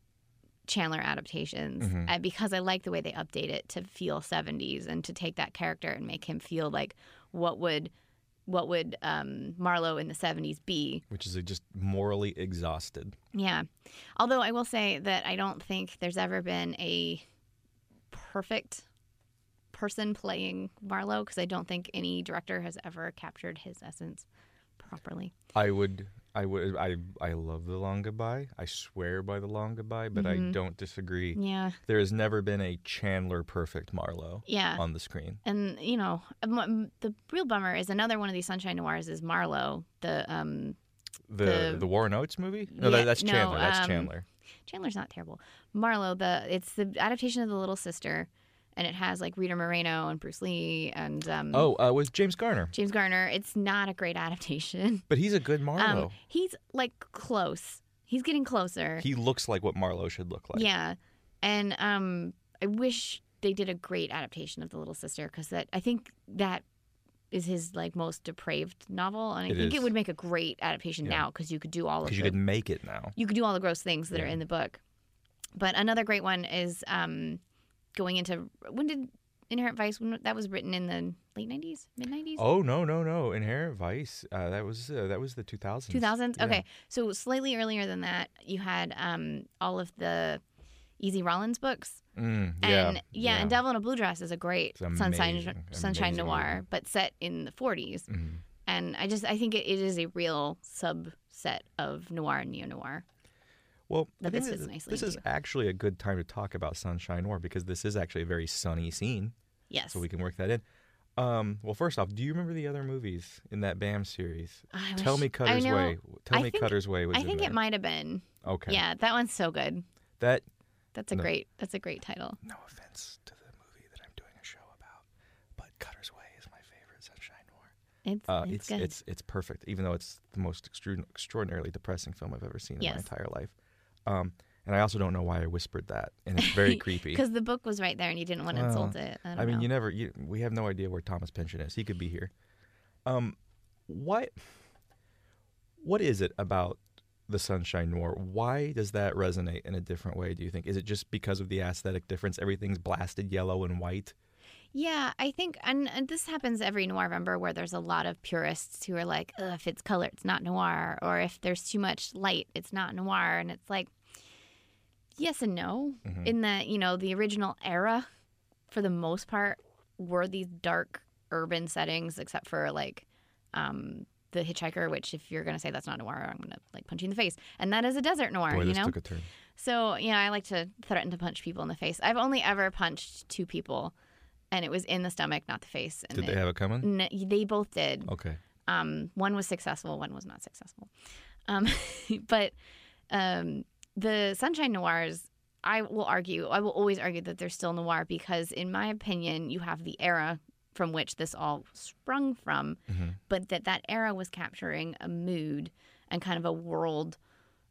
chandler adaptations Mm-hmm. uh, because i like the way they update it to feel 70s and to take that character and make him feel like what would what would um, marlowe in the 70s be. Which is just morally exhausted. yeah. Although i will say that i don't think there's ever been a perfect person playing marlowe because i don't think any director has ever captured his essence properly. I would, I would, I, I love the long goodbye. I swear by the long goodbye, but I don't disagree. Mm-hmm. yeah There has never been a Chandler perfect Marlowe Yeah. on the screen. and you know the real bummer is another one of these sunshine noirs is marlowe the um The The- the, Warren Oates movie? No, Yeah, that, that's no, Chandler. that's um, Chandler. chandler's not terrible marlowe the it's the adaptation of the little sister and it has like rita moreno and bruce lee and um Oh, uh, with James Garner. james garner it's not a great adaptation But he's a good Marlowe. um he's like close he's getting closer he looks like what Marlowe should look like. yeah and um i wish they did a great adaptation of the little sister because that i think that is his like most depraved novel, and I It think is. it would make a great adaptation Yeah. now because you could do all of Because you could make it now. you could do all the gross things that are in the book. But another great one is um, going into when did Inherent Vice? When, that was written in the late nineties, mid nineties. Oh no no no! Inherent Vice. Uh, that was uh, that was the 2000s. 2000s Yeah. okay so slightly earlier than that you had um, all of the Easy Rawlins books Mm, and yeah, yeah, and devil in a blue dress is a great sunshine amazing, sunshine amazing noir but set in the 40s Mhm. and i just i think it, it is a real subset of noir and neo-noir Well, think this fits nicely this is into. actually a good time to talk about Sunshine Noir because this is actually a very sunny scene, yes so we can work that in. Um, well, first off, do you remember the other movies in that BAM series? I Tell wish- me Cutter's Way. Tell I me think- Cutter's Way was i in think it might have been Okay. yeah that one's so good That that's a No. great that's a great title no offense to the movie that I'm doing a show about, but Cutter's Way is my favorite Sunshine Noir. it's Uh, it's, it's good it's it's perfect, even though it's the most extraordinarily depressing film I've ever seen in my entire life. Um, and I also don't know why I whispered that, and it's very creepy. because the book was right there and you didn't want to insult it i, I mean, know. you never. You, we have no idea where Thomas Pynchon is. He could be here. Um, what? What is it about the Sunshine Noir? Why does that resonate in a different way? Do you think? Is it just because of the aesthetic difference? Everything's blasted yellow and white. Yeah, I think, and, and this happens every Noirvember where there's a lot of purists who are like, Ugh, if it's color, it's not noir, or if there's too much light, it's not noir, and it's like, yes and no. Mhm. In that, you know, the original era, for the most part, were these dark urban settings, except for like um, the Hitchhiker, which if you're gonna say that's not noir, I'm gonna like punch you in the face, and that is a desert noir, Boy, you know. took a turn. So, yeah, I like to threaten to punch people in the face. I've only ever punched two people, and it was in the stomach, not the face. And Did they it- have it coming? N- they both did. Okay. Um, one was successful, one was not successful. Um, but um, the Sunshine Noirs, I will argue, I will always argue that they're still noir because, in my opinion, you have the era from which this all sprung from, Mhm. but that that era was capturing a mood and kind of a world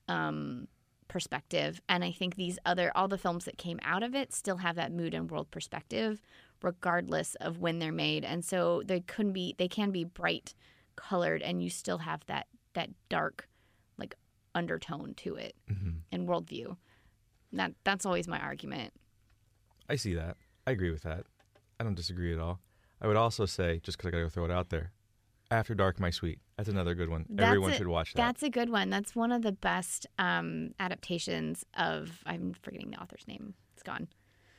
um, perspective. And I think these other, all the films that came out of it still have that mood and world perspective, regardless of when they're made. And so they couldn't be, they can be bright colored and you still have that, that dark, like undertone to it Mhm. and worldview. That, that's always my argument. I see that. I agree with that. I don't disagree at all. I would also say, just because I gotta throw it out there, After Dark, My Sweet. That's another good one. That's Everyone a- should watch that. That's a good one. That's one of the best um, adaptations of, I'm forgetting the author's name. It's gone.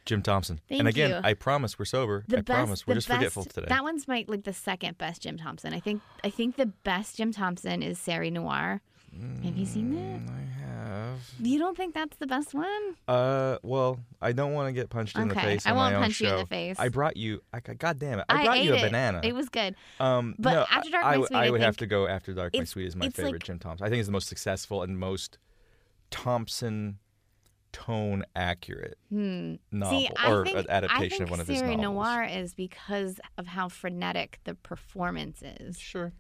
Jim Thompson. Thank and again, you. I promise we're sober. The I best, promise we're just forgetful today. That one's my like the second best Jim Thompson. I think I think the best Jim Thompson is Série Noire. Have you seen that? Mm, I have. You don't think that's the best one? Uh, well, I don't want to get punched in the Okay, face. I on won't punch you in the face. I brought you. I, God damn it! I I brought you a it. banana. It was good. Um, But no, After Dark, I, My Sweet, I I would have to go After Dark, My Sweet is my favorite like- Jim Thompson. I think it's the most successful and most Thompson tone accurate Hmm. novel See, or think, adaptation of one of his novels. Noir is because of how frenetic the performance is. Sure,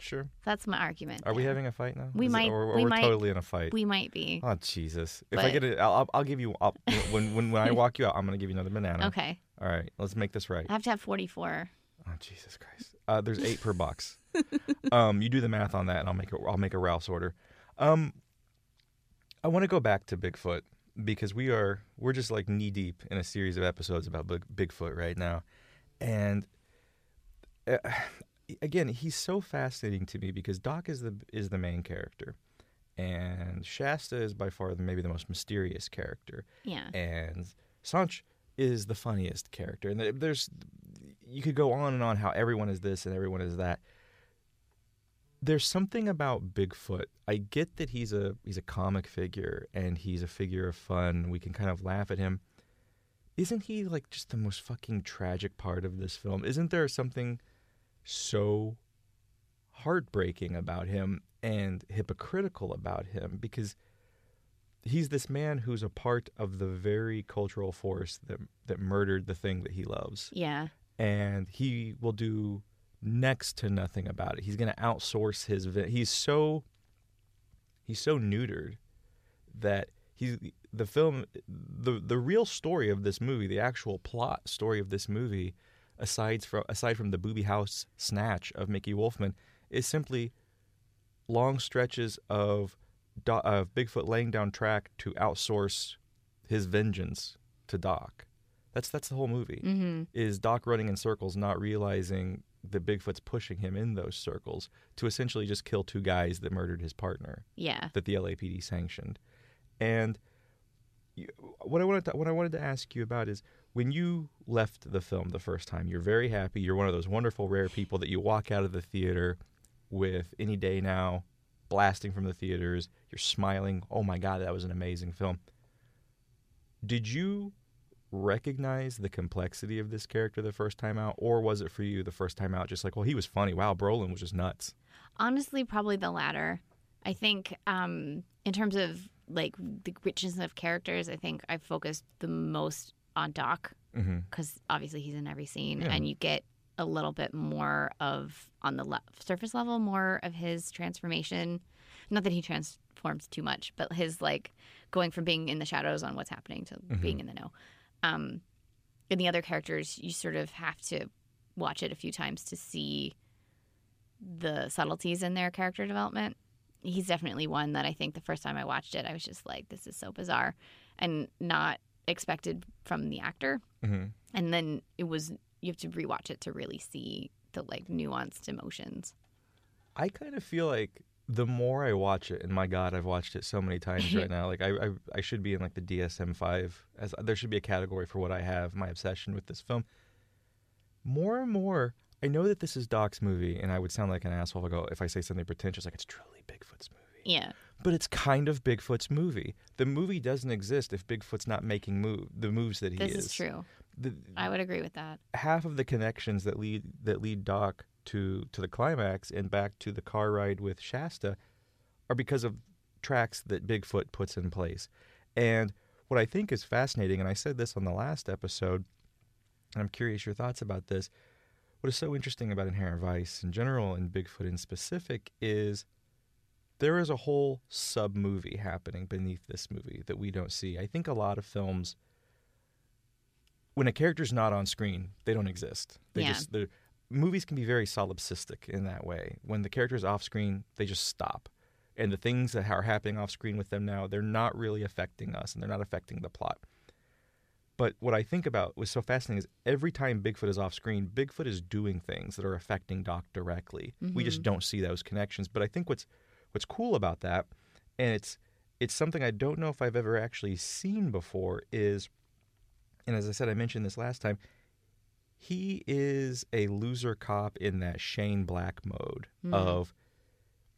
sure. That's my argument. Are we having a fight now? We Is it- might- or, or we we're might- totally in a fight. We might be. Oh Jesus! If I get it, I'll, I'll- I'll give you. I'll, when when when I walk you out, I'm gonna give you another banana. Okay. All right. Let's make this right. I have to have 44. Oh Jesus Christ! Uh, there's eight per box. um, you do the math on that, and I'll make a, I'll make a Ralph's order. Um, I want to go back to Bigfoot because we are we're just like knee deep in a series of episodes about Big, Bigfoot right now, and uh, again, he's so fascinating to me because Doc is the is the main character, and Shasta is by far the, maybe the most mysterious character Yeah. and Sanch is the funniest character. And there's you could go on and on how everyone is this and everyone is that. There's something about Bigfoot. I get that he's a he's a comic figure and he's a figure of fun. We can kind of laugh at him. Isn't he like just the most fucking tragic part of this film? Isn't there something so heartbreaking about him and hypocritical about him because he's this man who's a part of the very cultural force that that murdered the thing that he loves Yeah. and he will do next to nothing about it he's going to outsource his vi- he's so he's so neutered that he's the film the the real story of this movie the actual plot story of this movie aside from aside from the booby house snatch of Mickey Wolfman, is simply long stretches of of Bigfoot laying down track to outsource his vengeance to Doc. That's that's the whole movie. Mm-hmm. Is Doc running in circles, not realizing that Bigfoot's pushing him in those circles to essentially just kill two guys that murdered his partner Yeah. that the LAPD sanctioned. And you, what I wanted to, what I wanted to ask you about is when you left the film the first time, you're very happy. You're one of those wonderful rare people that you walk out of the theater with any day now blasting from the theaters. You're smiling. Oh my god, that was an amazing film. Did you recognize the complexity of this character the first time out or was it for you the first time out just like well he was funny wow brolin was just nuts Honestly, probably the latter. I think, um, in terms of like the richness of characters, I think I focused the most on Doc mm-hmm. because obviously he's in every scene, Yeah. and you get a little bit more of on the le- surface level more of his transformation. Not that he transforms too much, but his like going from being in the shadows on what's happening to being in the know. Um, in the other characters, you sort of have to watch it a few times to see the subtleties in their character development. He's definitely one that I think the first time I watched it, I was just like, this is so bizarre and not expected from the actor. Mm-hmm. And then it was, you have to rewatch it to really see the like nuanced emotions. I kind of feel like the more I watch it, and my God, I've watched it so many times right now. Like I, I, I should be in like the DSM five. As there should be a category for what I have my obsession with this film. More and more, I know that this is Doc's movie, and I would sound like an asshole if I go if I say something pretentious, like it's truly Bigfoot's movie. Yeah. But it's kind of Bigfoot's movie. The movie doesn't exist if Bigfoot's not making move the moves that he This is. is true. The, I would agree with that. half of the connections that lead that lead Doc to to the climax and back to the car ride with Shasta are because of tracks that Bigfoot puts in place. And what I think is fascinating, and I said this on the last episode, and I'm curious your thoughts about this. What is so interesting about Inherent Vice in general and Bigfoot in specific is there is a whole sub movie happening beneath this movie that we don't see. I think a lot of films when a character's not on screen, they don't exist. They Yeah. just the movies can be very solipsistic in that way. When the character's off screen, they just stop. And the things that are happening off screen with them now, they're not really affecting us and they're not affecting the plot. But what I think about was so fascinating is every time Bigfoot is off screen, Bigfoot is doing things that are affecting Doc directly. We just mm-hmm. don't see those connections. But I think what's what's cool about that, and it's it's something I don't know if I've ever actually seen before, is and as I said, I mentioned this last time, he is a loser cop in that Shane Black mode mm-hmm. of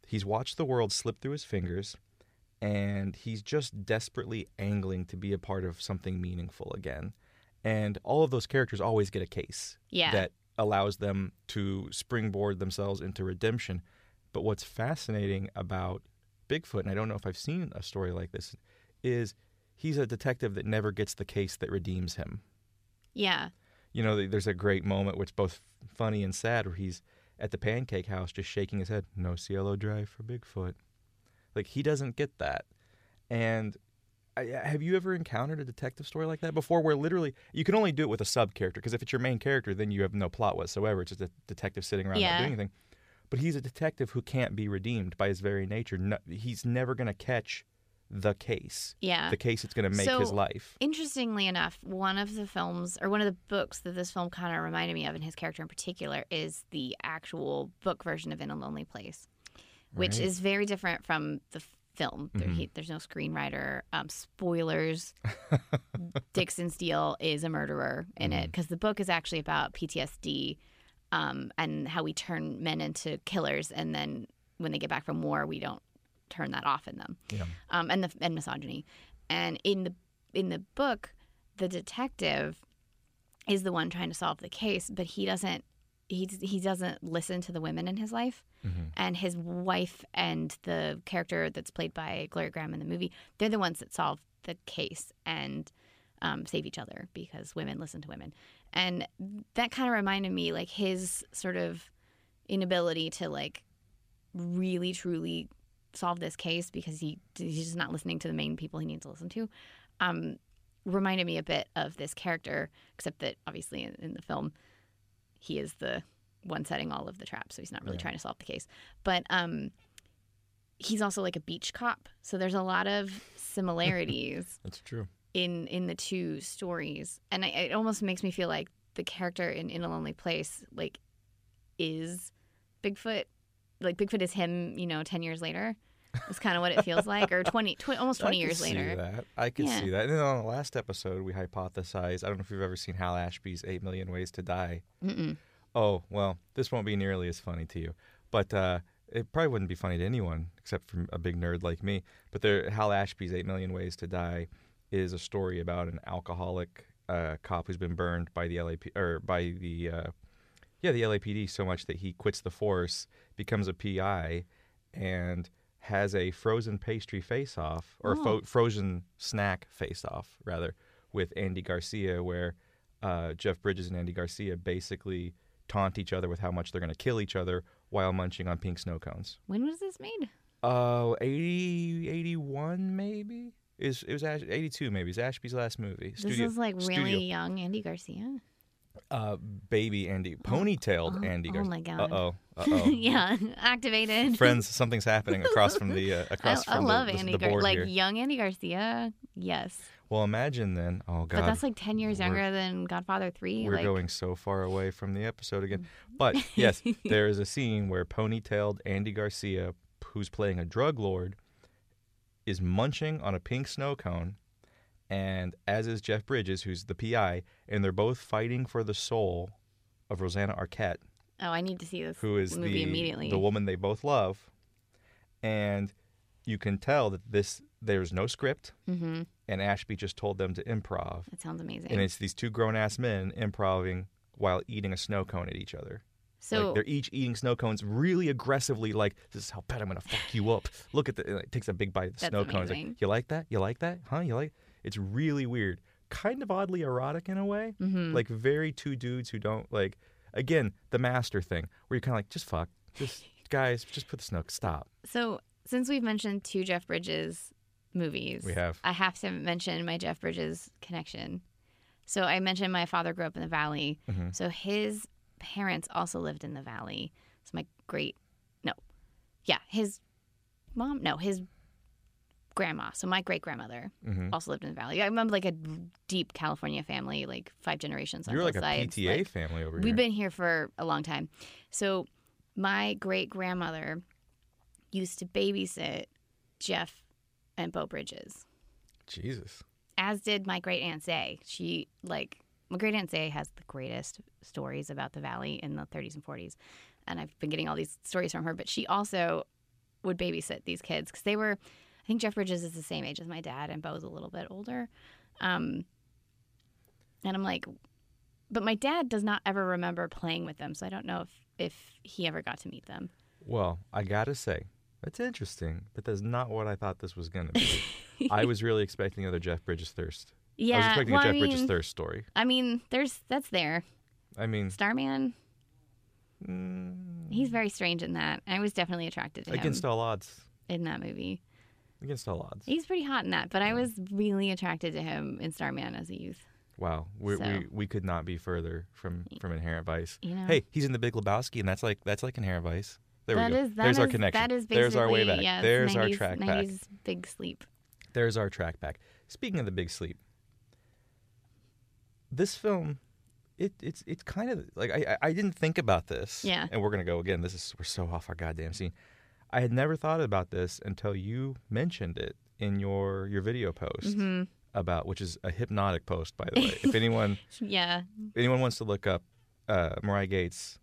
he's watched the world slip through his fingers and he's just desperately angling to be a part of something meaningful again. And all of those characters always get a case Yeah. that allows them to springboard themselves into redemption. But what's fascinating about Bigfoot, and I don't know if I've seen a story like this, is he's a detective that never gets the case that redeems him. Yeah. You know, there's a great moment which both funny and sad where he's at the pancake house just shaking his head, no Cielo Drive for Bigfoot. Like he doesn't get that. And I, uh, have you ever encountered a detective story like that before where literally you can only do it with a sub character because if it's your main character then you have no plot whatsoever. It's just a detective sitting around Yeah. not doing anything. But he's a detective who can't be redeemed by his very nature. No, he's never going to catch the case. Yeah. The case that's going to make So- his life. Interestingly enough, one of the films or one of the books that this film kind of reminded me of, and his character in particular, is the actual book version of In a Lonely Place, which Right. is very different from the film. There, he, there's no screenwriter. Um, spoilers: Dixon Steele is a murderer in it because the book is actually about PTSD um, and how we turn men into killers, and then when they get back from war, we don't turn that off in them Yeah. um, and the and misogyny. And in the in the book, the detective is the one trying to solve the case, but he doesn't he he doesn't listen to the women in his life. And his wife and the character that's played by Gloria Grahame in the movie, they're the ones that solve the case and um, save each other because women listen to women. And that kind of reminded me like his sort of inability to like really truly solve this case because he he's just not listening to the main people he needs to listen to. Um, reminded me a bit of this character, except that obviously in, in the film, he is the one setting all of the traps, so he's not really Yeah. trying to solve the case. But um, he's also like a beach cop, so there's a lot of similarities That's true. in in the two stories, and I, it almost makes me feel like the character in In a Lonely Place like is Bigfoot. Like Bigfoot is him, you know, ten years later. It's kind of what it feels like, or 20, tw- almost twenty I could years see later. That. I can Yeah. see that. And then on the last episode, we hypothesized. I don't know if you've ever seen Hal Ashby's Eight Million Ways to Die. Mm-mm. Oh well, this won't be nearly as funny to you, but uh, it probably wouldn't be funny to anyone except for a big nerd like me. But there, Hal Ashby's Eight Million Ways to Die is a story about an alcoholic uh, cop who's been burned by the LAP or by the uh, yeah the LAPD so much that he quits the force, becomes a PI, and has a frozen pastry face-off or Oh. fo- frozen snack face-off rather with Andy Garcia, where uh, Jeff Bridges and Andy Garcia basically taunt each other with how much they're going to kill each other while munching on pink snow cones. When was this made? Uh, 80, 81 maybe? Is it was Ash, 82 maybe. It's Ashby's last movie. This Studio, is like really studio. young Andy Garcia. Uh baby Andy ponytailed oh, Andy oh my God. Uh-oh. Uh-oh. yeah, activated. Friends, something's happening across from the uh, across I from love the, Andy the Gar- board like here. young Andy Garcia. Yes, Well, imagine then. Oh god. but that's like ten years younger than Godfather Three. We're like, going so far away from the episode again. But yes, there is a scene where ponytailed Andy Garcia, who's playing a drug lord, is munching on a pink snow cone, and as is Jeff Bridges, who's the PI, and they're both fighting for the soul of Rosanna Arquette, Oh, I need to see this who is movie the immediately. the woman they both love, and you can tell that this there's no script, mm-hmm. and Ashby just told them to improv. That sounds amazing. And it's these two grown ass men improvising while eating a snow cone at each other. so like they're each eating snow cones really aggressively, like, this is how bad I'm gonna fuck you up. Look at the it takes a big bite of the snow cones. Like, amazing. you like that? You like that? Huh? You like it's really weird. Kind of oddly erotic in a way. Mhm. Like very two dudes who don't like again, the master thing, where you're kinda like, just fuck. Just guys, just put the snook, stop. so since we've mentioned two Jeff Bridges movies, We have. I have to mention my Jeff Bridges connection. So I mentioned my father grew up in the valley. Mhm. So his parents also lived in the valley. So my great no. Yeah, his mom no, his grandma. So my great grandmother Mhm. also lived in the valley. I remember like a deep California family, like five generations on You're like a sides. PTA like- family over We've here. been here for a long time. So my great grandmother used to babysit Jeff and Beau Bridges, Jesus. as did my great aunt Zay. She like my great aunt Zay has the greatest stories about the valley in the 30s and 40s, and I've been getting all these stories from her. But she also would babysit these kids because they were. I think Jeff Bridges is the same age as my dad, and Beau's a little bit older. Um, and I'm like, but my dad does not ever remember playing with them, so I don't know if if he ever got to meet them. Well, I gotta say, that's interesting, but that's not what I thought this was gonna be. I was really expecting another Jeff Bridges thirst. Yeah, I was expecting well, a Jeff I Bridges thirst story. I mean, there's that's there. I mean, Starman, mm, he's very strange in that. I was definitely attracted to against him Against all odds. in that movie. Against all odds. He's pretty hot in that, but I was really attracted to him in Starman as a youth. Wow, we, So- we we could not be further from from Inherent Vice. You know? Hey, he's in the Big Lebowski, and that's like that's like Inherent Vice. There That we go. is- that There's our connection. That is basically, There's our way back. yeah, There's our 90s track back. 90s big sleep. There's our track back. Speaking of the big sleep, this film, it it's it's kind of like I I- I didn't think about this. Yeah. And we're gonna go again. This is we're so off our goddamn scene. I had never thought about this until you mentioned it in your your video post hmm about which is a hypnotic post by the way. if anyone Yeah, anyone wants to look up uh, Marya Gates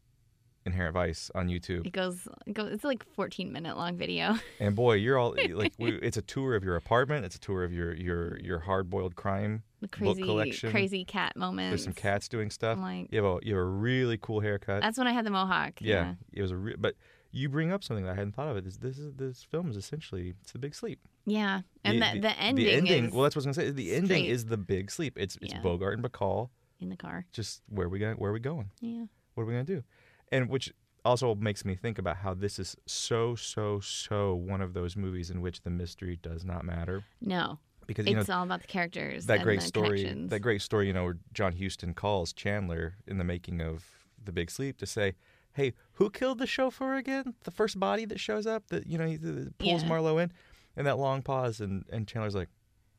Inherent Vice on YouTube, it goes, it goes. It's like 14 minute long video. and boy, you're all like, we, it's a tour of your apartment. It's a tour of your your your hard boiled crime The book crazy, collection. crazy cat moments. There's some cats doing stuff. I'm like, You have a you have a really cool haircut. that's when I had the mohawk. yeah, it was a re- but you bring up something that I hadn't thought of. It this this is this film is essentially it's the big sleep. yeah, and the, the, ending, the ending. is well, that's what I was gonna say. The ending is the big sleep. It's it's Yeah. Bogart and Bacall. in the car. Just where we going? Where are we going? Yeah, What are we gonna do? And which also makes me think about how this is so so so one of those movies in which the mystery does not matter no, because it's know all about the characters. that and great the story that great story you know where John Huston calls Chandler in the making of The Big Sleep to say, "Hey, who killed the chauffeur again? The first body that shows up that you know he pulls Yeah. Marlowe in." And that long pause, and and Chandler's like,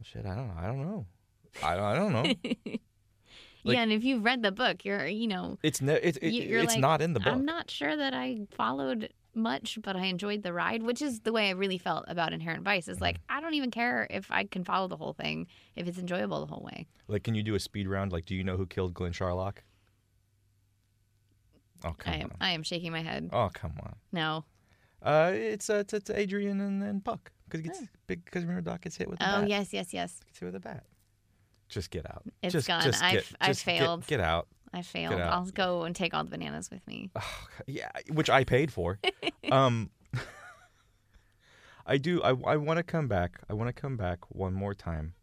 "Shit, I don't know. I don't know. I, I don't know. Like- yeah, and if you've read the book, you're you know It's ne- it, it, you- you're it's like, not in the book. I'm not sure that I followed much, but I enjoyed the ride, which is the way I really felt about Inherent Vice. Is like Mm-hmm. I don't even care if I can follow the whole thing if it's enjoyable the whole way. Like, can you do a speed round? Like, do you know who killed Glen Charlock? Oh come I am on! I am shaking my head. Oh come on! No. Uh, it's uh, it's, it's Adrian and, and Puck because gets Oh. big because remember Doc gets hit with the Oh bat. yes, yes, yes. Gets hit with a bat. Just get out. It's just, gone. Just I've- get, I've just failed. Get, out. I failed. I'll go and take all the bananas with me. Yeah, which I paid for. um, I do. I I want to come back. I want to come back one more time.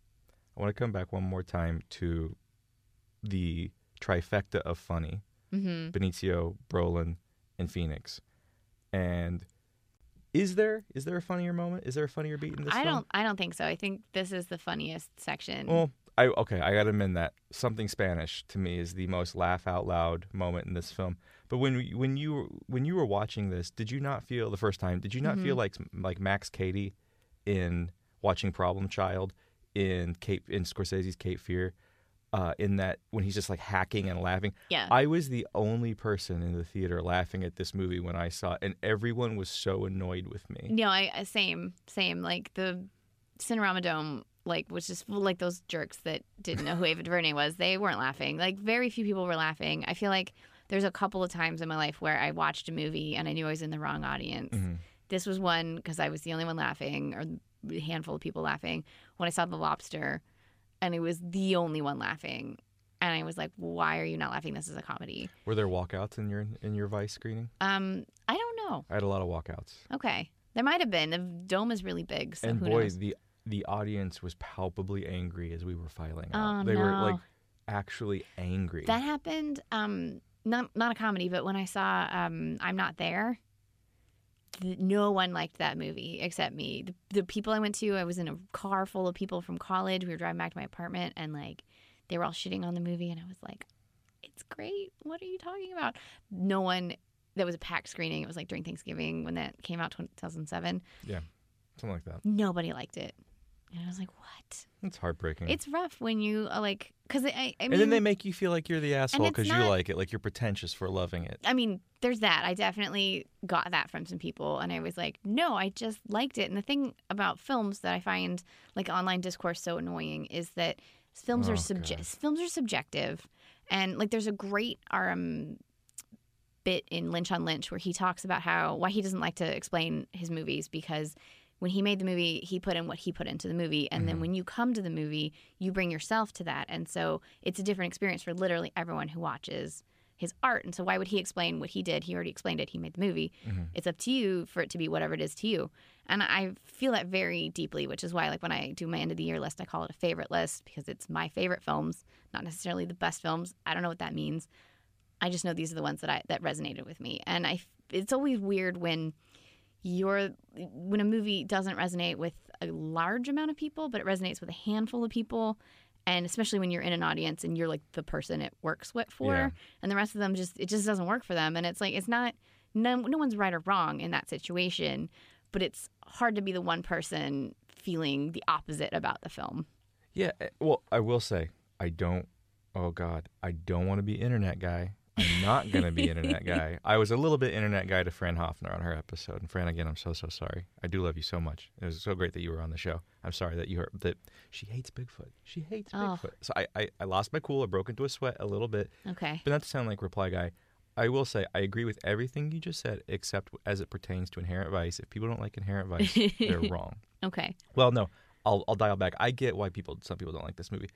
I want to come back one more time to the trifecta of funny: hmm Benicio, Brolin, and Phoenix. And is there is there a funnier moment? Is there a funnier beat in this I film? don't. I don't think so. I think this is the funniest section. Well, I okay, I gotta amend that. Something Spanish to me is the most laugh out loud moment in this film. But when when you were- when you were watching this, did you not feel the first time? Did you not Mm-hmm. feel like like Max Cady in watching Problem Child in Cape in Scorsese's Cape Fear? Uh, in that when he's just like hacking and laughing, Yeah. I was the only person in the theater laughing at this movie when I saw it, and everyone was so annoyed with me. No, I same same like the Cinerama Dome like was just like those jerks that didn't know who Ava DuVernay was. They weren't laughing. Like very few people were laughing. I feel like there's a couple of times in my life where I watched a movie and I knew I was in the wrong audience. Mm-hmm. This was one because I was the only one laughing or a handful of people laughing when I saw The Lobster, and it was the only one laughing. And I was like, "Why are you not laughing? This is a comedy." Were there walkouts in your in your Vice screening? Um, I don't know. I had a lot of walkouts. Okay, there might have been. The dome is really big, so and who boy, knows? the the audience was palpably angry as we were filing Oh, out. they were like actually angry. That happened. Um, not not a comedy, but when I saw um, I'm Not There, th- no one liked that movie except me. The, the people I went to, I was in a car full of people from college. We were driving back to my apartment, and like they were all shitting on the movie, and I was like, "It's great. What are you talking about?" No one. That was a packed screening. It was like during Thanksgiving when that came out, 2007. yeah, something like that. Nobody liked it, and I was like, "What?" It's heartbreaking. It's rough when you uh, like, because I, I mean, and then they make you feel like you're the asshole because you not- like it, like you're pretentious for loving it. I mean, there's that. I definitely got that from some people, and I was like, no, I just liked it. And the thing about films that I find like online discourse so annoying is that films Oh, are subject. God. Films are subjective, and like there's a great um bit in Lynch on Lynch where he talks about how why he doesn't like to explain his movies because when he made the movie, he put in what he put into the movie. And then mm-hmm. when you come to the movie, you bring yourself to that. And so it's a different experience for literally everyone who watches his art. And so why would he explain what he did? He already explained it. He made the movie. Mm-hmm. It's up to you for it to be whatever it is to you. And I feel that very deeply, which is why like when I do my end of the year list, I call it a favorite list because it's my favorite films, not necessarily the best films. I don't know what that means. I just know these are the ones that I that resonated with me. And I it's always weird when you're when a movie doesn't resonate with a large amount of people, but it resonates with a handful of people. And especially when you're in an audience and you're like the person it works with for, Yeah. and the rest of them just it just doesn't work for them. And it's like it's not no no one's right or wrong in that situation, but it's hard to be the one person feeling the opposite about the film. Yeah. eh, Well, I will say I don't. Oh God, I don't want to be internet guy. I'm not gonna be internet guy. I was a little bit internet guy to Fran Hoffner on her episode. And Fran, again, I'm so so sorry. I do love you so much. It was so great that you were on the show. I'm sorry that you heard that she hates Bigfoot. She hates Oh. Bigfoot. So I, I I lost my cool. I broke into a sweat a little bit. Okay. But not to sound like reply guy, I will say I agree with everything you just said, except as it pertains to Inherent Vice. If people don't like Inherent Vice, they're wrong. Okay. Well, no, I'll I'll dial back. I get why people some people don't like this movie.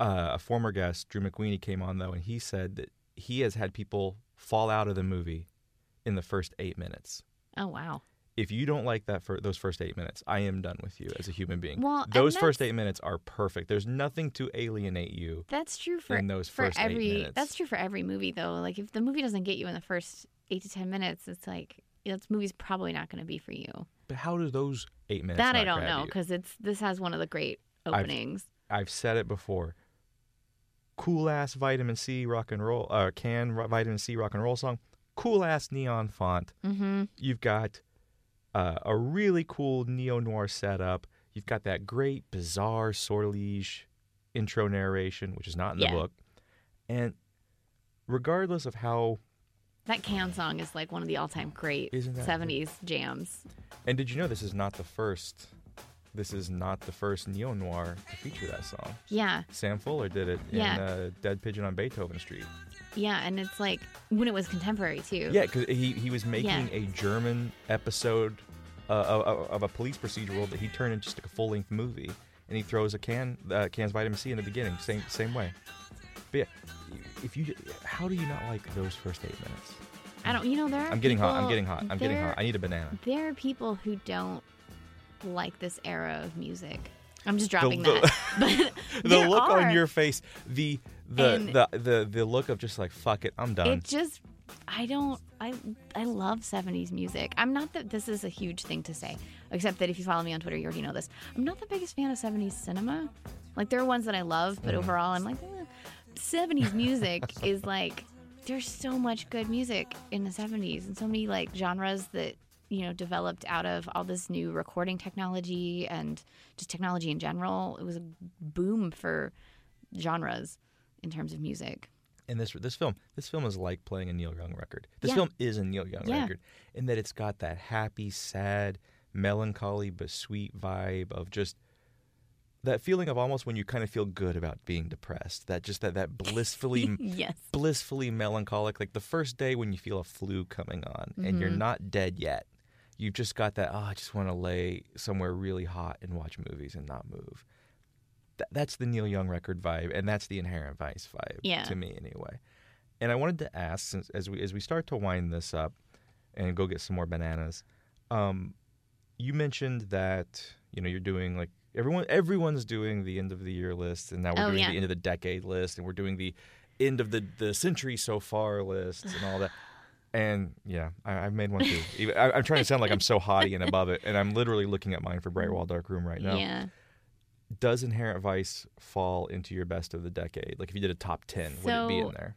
Uh, a former guest, Drew McWeeny, came on though, and he said that he has had people fall out of the movie in the first eight minutes. Oh wow. If you don't like that for those first eight minutes, I am done with you as a human being. Well, those first eight minutes are perfect. There's nothing to alienate you. That's true for in those for first eight every. minutes. That's true for every movie though. Like if the movie doesn't get you in the first eight to ten minutes, it's like this movie's probably not going to be for you. But how do those eight minutes? that I don't know because it's this has one of the great I've- openings. I've said it before. Cool ass vitamin C rock and roll, uh, can vitamin C rock and roll song, cool ass neon font. Mm-hmm. You've got uh, a really cool neo noir setup. You've got that great bizarre sortilege intro narration, which is not in the Yeah. book. And regardless of how, That can song is like one of the all-time great 70s jams. and did you know this is not the first? This is not the first neo noir to feature that song. Yeah. Sam Fuller did it Yeah. in uh, Dead Pigeon on Beethoven Street. Yeah, and it's like when it was contemporary too. Yeah, because he, he was making Yeah. a German episode uh, of, of a police procedural that he turned into just like a full length movie, and he throws a can uh, cans vitamin C in the beginning, same same way. But yeah, if you how do you not like those first eight minutes? I don't. You know there. Are I'm getting hot. I'm getting hot. I'm getting hot. I need a banana. There are people who don't like this era of music. I'm just dropping the- that. But The look are. on your face, the the, the the the look of just like fuck it, I'm done. It just I don't I I love 70s music. I'm not that this is a huge thing to say, except that if you follow me on Twitter, you already know this. I'm not the biggest fan of 70s cinema. Like there are ones that I love, but overall I'm like eh. 70s music is like there's so much good music in the 70s and so many like genres that you know developed out of all this new recording technology and just technology in general. It was a boom for genres in terms of music. and this this film this film is like playing a Neil Young record. This Yeah. film is a Neil Young Yeah. record in that it's got that happy, sad, melancholy but sweet vibe of just that feeling of almost when you kind of feel good about being depressed. That just that that blissfully Yes. blissfully melancholic like the first day when you feel a flu coming on and you're Mm-hmm. not dead yet. You've just got that oh I just want to lay somewhere really hot and watch movies and not move. Th- that's the Neil Young record vibe, and that's the Inherent Vice vibe Yeah. to me, anyway. And I wanted to ask, since as we as we start to wind this up, and go get some more bananas, um, you mentioned that you know you're doing like everyone everyone's doing the end of the year list, and now we're Oh, doing yeah. the end of the decade list, and we're doing the end of the the century so far list, and all that. And yeah, I, I've made one too. Even- I, I'm trying to sound like I'm so haughty and above it, and I'm literally looking at mine for Bright Wall Dark Room right now Yeah. does Inherent Vice fall into your best of the decade? Like if you did a top ten, would it be in there?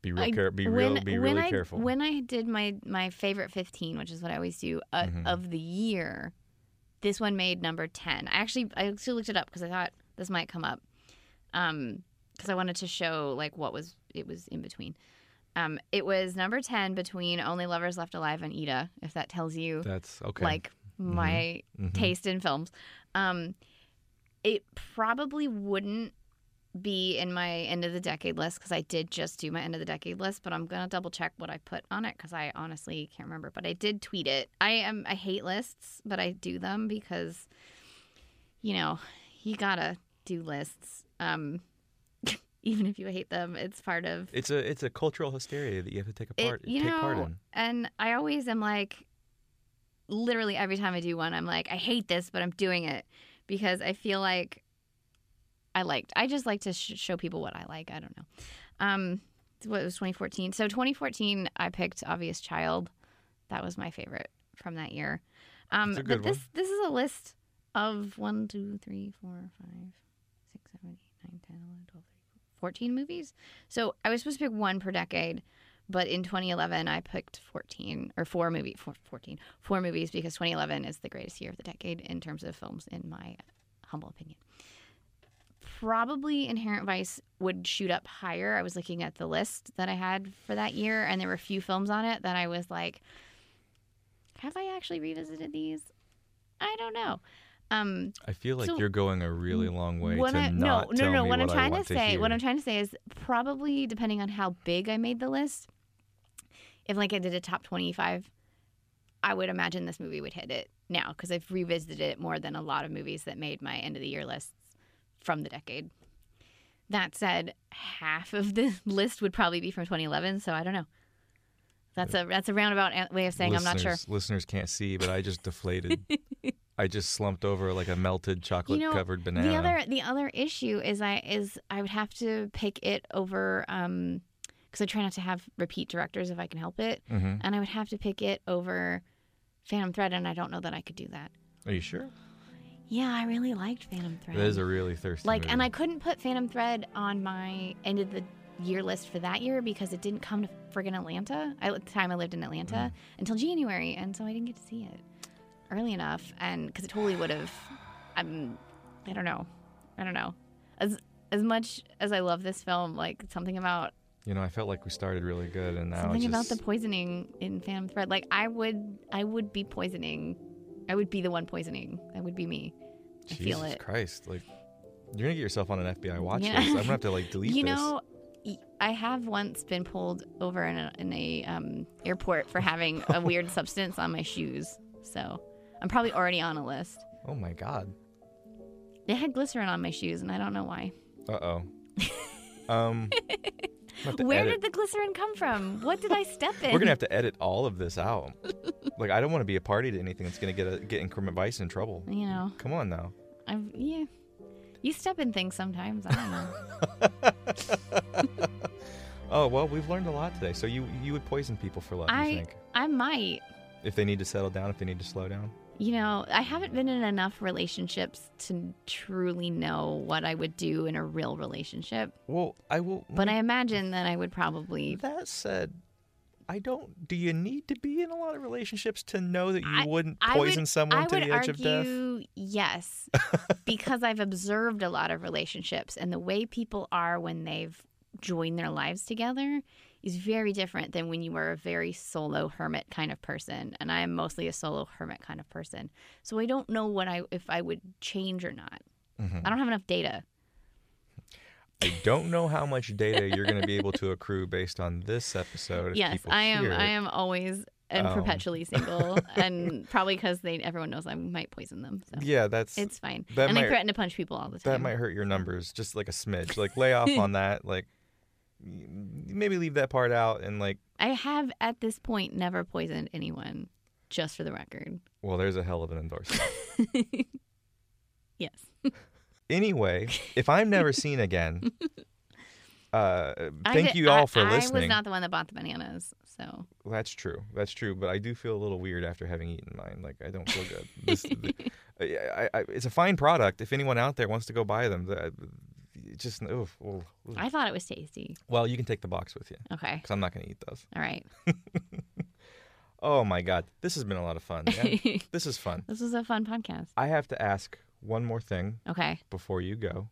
Be real, I- care- be real, be when really I, careful. When I did my my favorite 15, which is what I always do uh, Mhm. of the year, this one made number 10. I actually I actually looked it up because I thought this might come up. Um because I wanted to show like what was it was in between. Um it was number 10 between Only Lovers Left Alive and Ida, if that tells you That's okay. like my Mhm. taste in films. Um, it probably wouldn't be in my end of the decade list because I did just do my end of the decade list, but I'm gonna double check what I put on it because I honestly can't remember. But I did tweet it. I am I hate lists, but I do them because you know you gotta do lists. Um, even if you hate them, it's part of it's a it's a cultural hysteria that you have to take a it, part you take know, part in. and I always am like, literally every time I do one, I'm like, I hate this, but I'm doing it because I feel like I liked. I just like to sh- show people what I like. I don't know. Um, what it was 2014. So 2014, I picked Obvious Child. That was my favorite from that year. Um, but good this one. this is a list of one, two, three, four, five, six, seven, eight, nine, 10, 11, 12, 13, 14 movies. So I was supposed to pick one per decade, but in 2011 I picked 14 or four movie four, 14 four movies because 2011 is the greatest year of the decade in terms of films in my humble opinion. Probably Inherent Vice would shoot up higher. I was looking at the list that I had for that year and there were a few films on it that I was like have I actually revisited these? I don't know. Um, I feel like so, you're going a really long way what to I, not no, tell no, no. me What I'm trying to say, hear. what I'm trying to say is probably depending on how big I made the list. If like I did a top 25, I would imagine this movie would hit it now because I've revisited it more than a lot of movies that made my end of the year lists from the decade. That said, half of the list would probably be from 2011, so I don't know. That's a that's a roundabout way of saying I'm not sure. Listeners- Listeners can't see, but I just deflated. I just slumped over like a melted chocolate you know, covered banana. The other the other issue is I is I would have to pick it over um because I try not to have repeat directors if I can help it, Mhm. and I would have to pick it over Phantom Thread, and I don't know that I could do that. Are you sure? Yeah, I really liked Phantom Thread. That is a really thirsty. like, movie. and I couldn't put Phantom Thread on my end of the year list for that year because it didn't come to friggin' Atlanta. I, at the time I lived in Atlanta Mm. until January, and so I didn't get to see it early enough, and because it totally would have. I'm, I don't know, I don't know. As as much as I love this film, like something about You know, I felt like we started really good, and now something it's about the poisoning in Phantom Thread. Like I would, I would be poisoning. I would be the one poisoning. That would be me. I Jesus feel it. Christ, like you're gonna get yourself on an FBI watch Yeah. list. I'm gonna have to like delete you know, I have once been pulled over in a, in a um, airport for having a weird substance on my shoes. So I'm probably already on a list. oh my God. They had glycerin on my shoes, and I don't know why. Uh oh. um. I'm gonna have to Where edit- did the glycerin come from? What did I step in? We're gonna have to edit all of this out. like I don't want to be a party to anything that's gonna get a, get increment vice in trouble. You know, Come on now. I've yeah. You step in things sometimes. I don't know. Oh well, we've learned a lot today. So you you would poison people for love, you I think? I might. If they need to settle down, if they need to slow down. You know, I haven't been in enough relationships to truly know what I would do in a real relationship. Well, I will. Mm-hmm. But I imagine that I would probably. That said, I don't. Do you need to be in a lot of relationships to know that you I- wouldn't poison would- someone to the edge of death? argue Yes, because I've observed a lot of relationships, and the way people are when they've joined their lives together is very different than when you are a very solo hermit kind of person. And I am mostly a solo hermit kind of person, so I don't know what I if I would change or not. Mm-hmm. I don't have enough data. I don't know how much data you're going to be able to accrue based on this episode. Yes, I am. I am always and Um. perpetually single, and probably because they everyone knows I might poison them. So Yeah, that's it's fine. that and I threaten to punch people all the time. that might hurt your numbers just like a smidge. Like lay off on that. Like maybe leave that part out and like. I have at this point never poisoned anyone, just for the record. Well, there's a hell of an endorsement. Yes. anyway, if I'm never seen again, uh, thank di- you all I- for listening. I was not the one that bought the bananas, so That's true. That's true. But I do feel a little weird after having eaten mine. Like I don't feel good. This, I, I, it's a fine product. If anyone out there wants to go buy them, the, just oof, oof, oof. I thought it was tasty. well, you can take the box with you Okay. because I'm not going to eat those. All right. Oh my god, this has been a lot of fun. man. this is fun. This is a fun podcast. I have to ask one more thing Okay. before you go.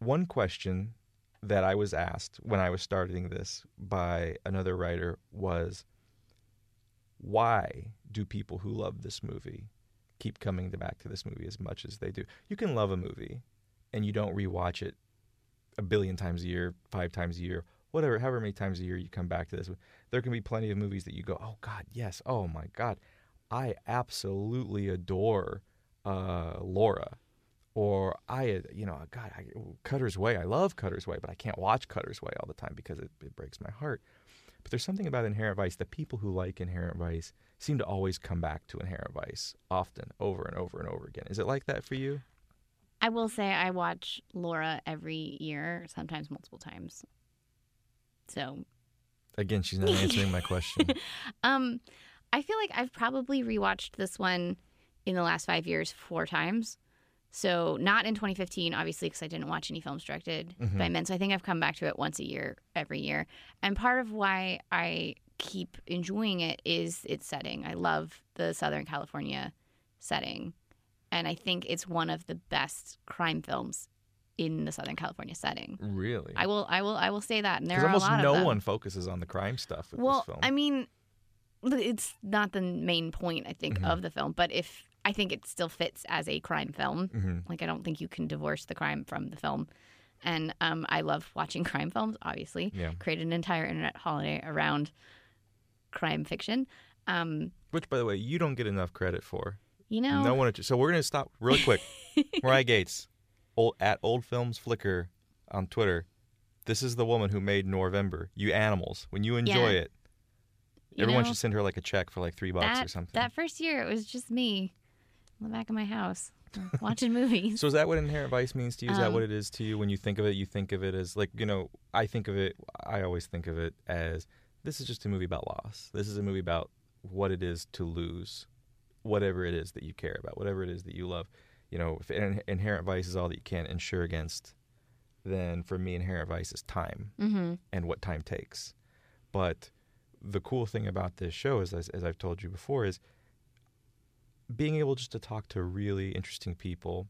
One question that I was asked when I was starting this by another writer was why do people who love this movie keep coming back to this movie as much as they do? You can love a movie and you don't rewatch it a billion times a year, five times a year, whatever, however many times a year you come back to this. There can be plenty of movies that you go, oh God, yes, oh my God, I absolutely adore uh, Laura or I, you know, God, I, Cutter's Way. I love Cutter's Way, but I can't watch Cutter's Way all the time because it, it breaks my heart. But there's something about Inherent Vice. The people who like Inherent Vice seem to always come back to Inherent Vice often, over and over and over again. Is it like that for you? I will say I watch Laura every year, sometimes multiple times. So, Again, she's not answering my question. um, I feel like I've probably rewatched this one in the last five years four times. So not in 2015, obviously, because I didn't watch any films directed by men. So I think I've come back to it once a year, every year. And part of why I keep enjoying it is its setting. I love the Southern California setting, and I think it's one of the best crime films in the Southern California setting. really? I will, I will, I will say that. And there are a almost lot no one focuses on the crime stuff with Well, this film. I mean, it's not the main point, I think, Mhm. of the film. But if I think it still fits as a crime film, Mhm. like I don't think you can divorce the crime from the film. And um, I love watching crime films. Obviously, Yeah. created an entire internet holiday around crime fiction. Um, Which, by the way, you don't get enough credit for. You know, No one. So we're gonna stop real quick. Marya Gates, old, at Old Films Flicker on Twitter. This is the woman who made Noirvember. You animals. When you enjoy Yeah. it, you everyone know, should send her like a check for like three bucks that, or something. That first year, it was just me in the back of my house watching movies. So is that what inherent vice means to you? Is that Um, what it is to you when you think of it? You think of it as like you know. I think of it. I always think of it as this is just a movie about loss. This is a movie about what it is to lose, whatever it is that you care about, whatever it is that you love. you know, if in- inherent vice is all that you can insure against, then for me, inherent vice is time Mm-hmm. and what time takes. But the cool thing about this show is, as, as I've told you before, is being able just to talk to really interesting people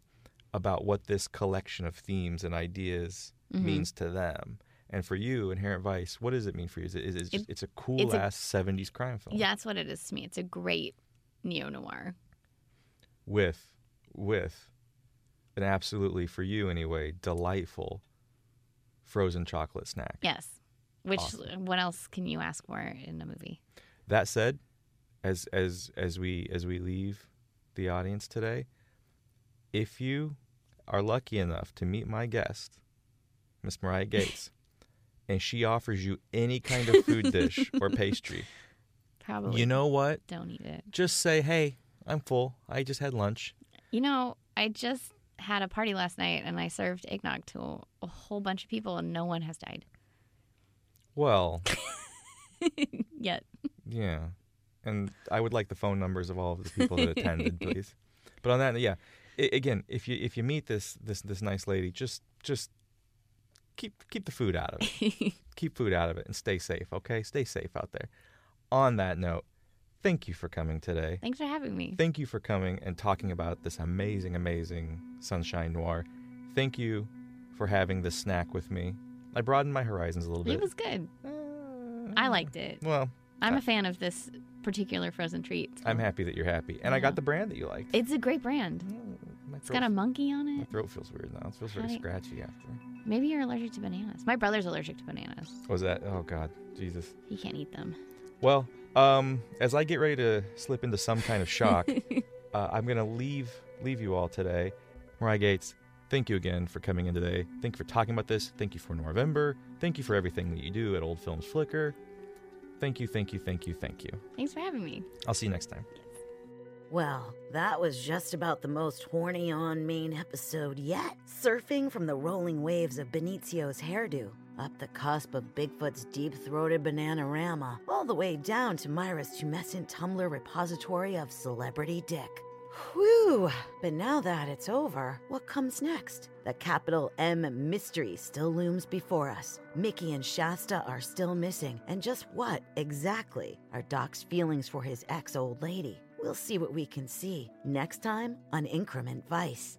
about what this collection of themes and ideas Mhm. means to them. And for you, Inherent Vice, what does it mean for you? Is it, is it just, It- it's a cool it's a- ass 70s crime film Yeah, that's what it is to me. It's a great neo noir. with with an absolutely for you anyway delightful frozen chocolate snack. Yes. Which Awesome. what else can you ask for in a movie? That said, as as as we as we leave the audience today, if you are lucky enough to meet my guest, Miss Marya Gates, and she offers you any kind of food dish or pastry, Probably. you know what? Don't eat it. Just say, "Hey, I'm full. I just had lunch." You know, I just had a party last night and I served eggnog to a, whole bunch of people and no one has died Well, yet. yeah. And I would like the phone numbers of all of the people that attended, please. But on that, yeah. I, again, if you if you meet this this this nice lady, just just keep keep the food out of it. keep food out of it and stay safe, okay? Stay safe out there. On that note, thank you for coming today. Thanks for having me. Thank you for coming and talking about this amazing, amazing Sunshine Noir. Thank you for having this snack with me. I broadened my horizons a little bit. It was good. Uh, I liked it. Well, I'm uh, a fan of this particular frozen treat. so- I'm happy that you're happy. And I got the brand that you liked. It's a great brand. My It's got a monkey on it. my throat feels weird now. It feels very scratchy after. Maybe you're allergic to bananas. My brother's allergic to bananas. Was that? Oh, God. Jesus. He can't eat them. Well, um, as I get ready to slip into some kind of shock, uh, I'm gonna leave leave you all today. Marya Gates, thank you again for coming in today. Thank you for talking about this. Thank you for Noirvember. Thank you for everything that you do at Old Films Flicker. Thank you, thank you, thank you, thank you. Thanks for having me. I'll see you next time. Well, that was just about the most horny on main episode yet. Surfing from the rolling waves of Benicio's hairdo, up the cusp of Bigfoot's deep throated bananarama, all the way down to Marya's tumescent Tumblr repository of celebrity dick. Whew! But now that it's over, what comes next? The capital M mystery still looms before us. Mickey and Shasta are still missing, and just what exactly are Doc's feelings for his ex old lady? We'll see what we can see next time on Increment Vice.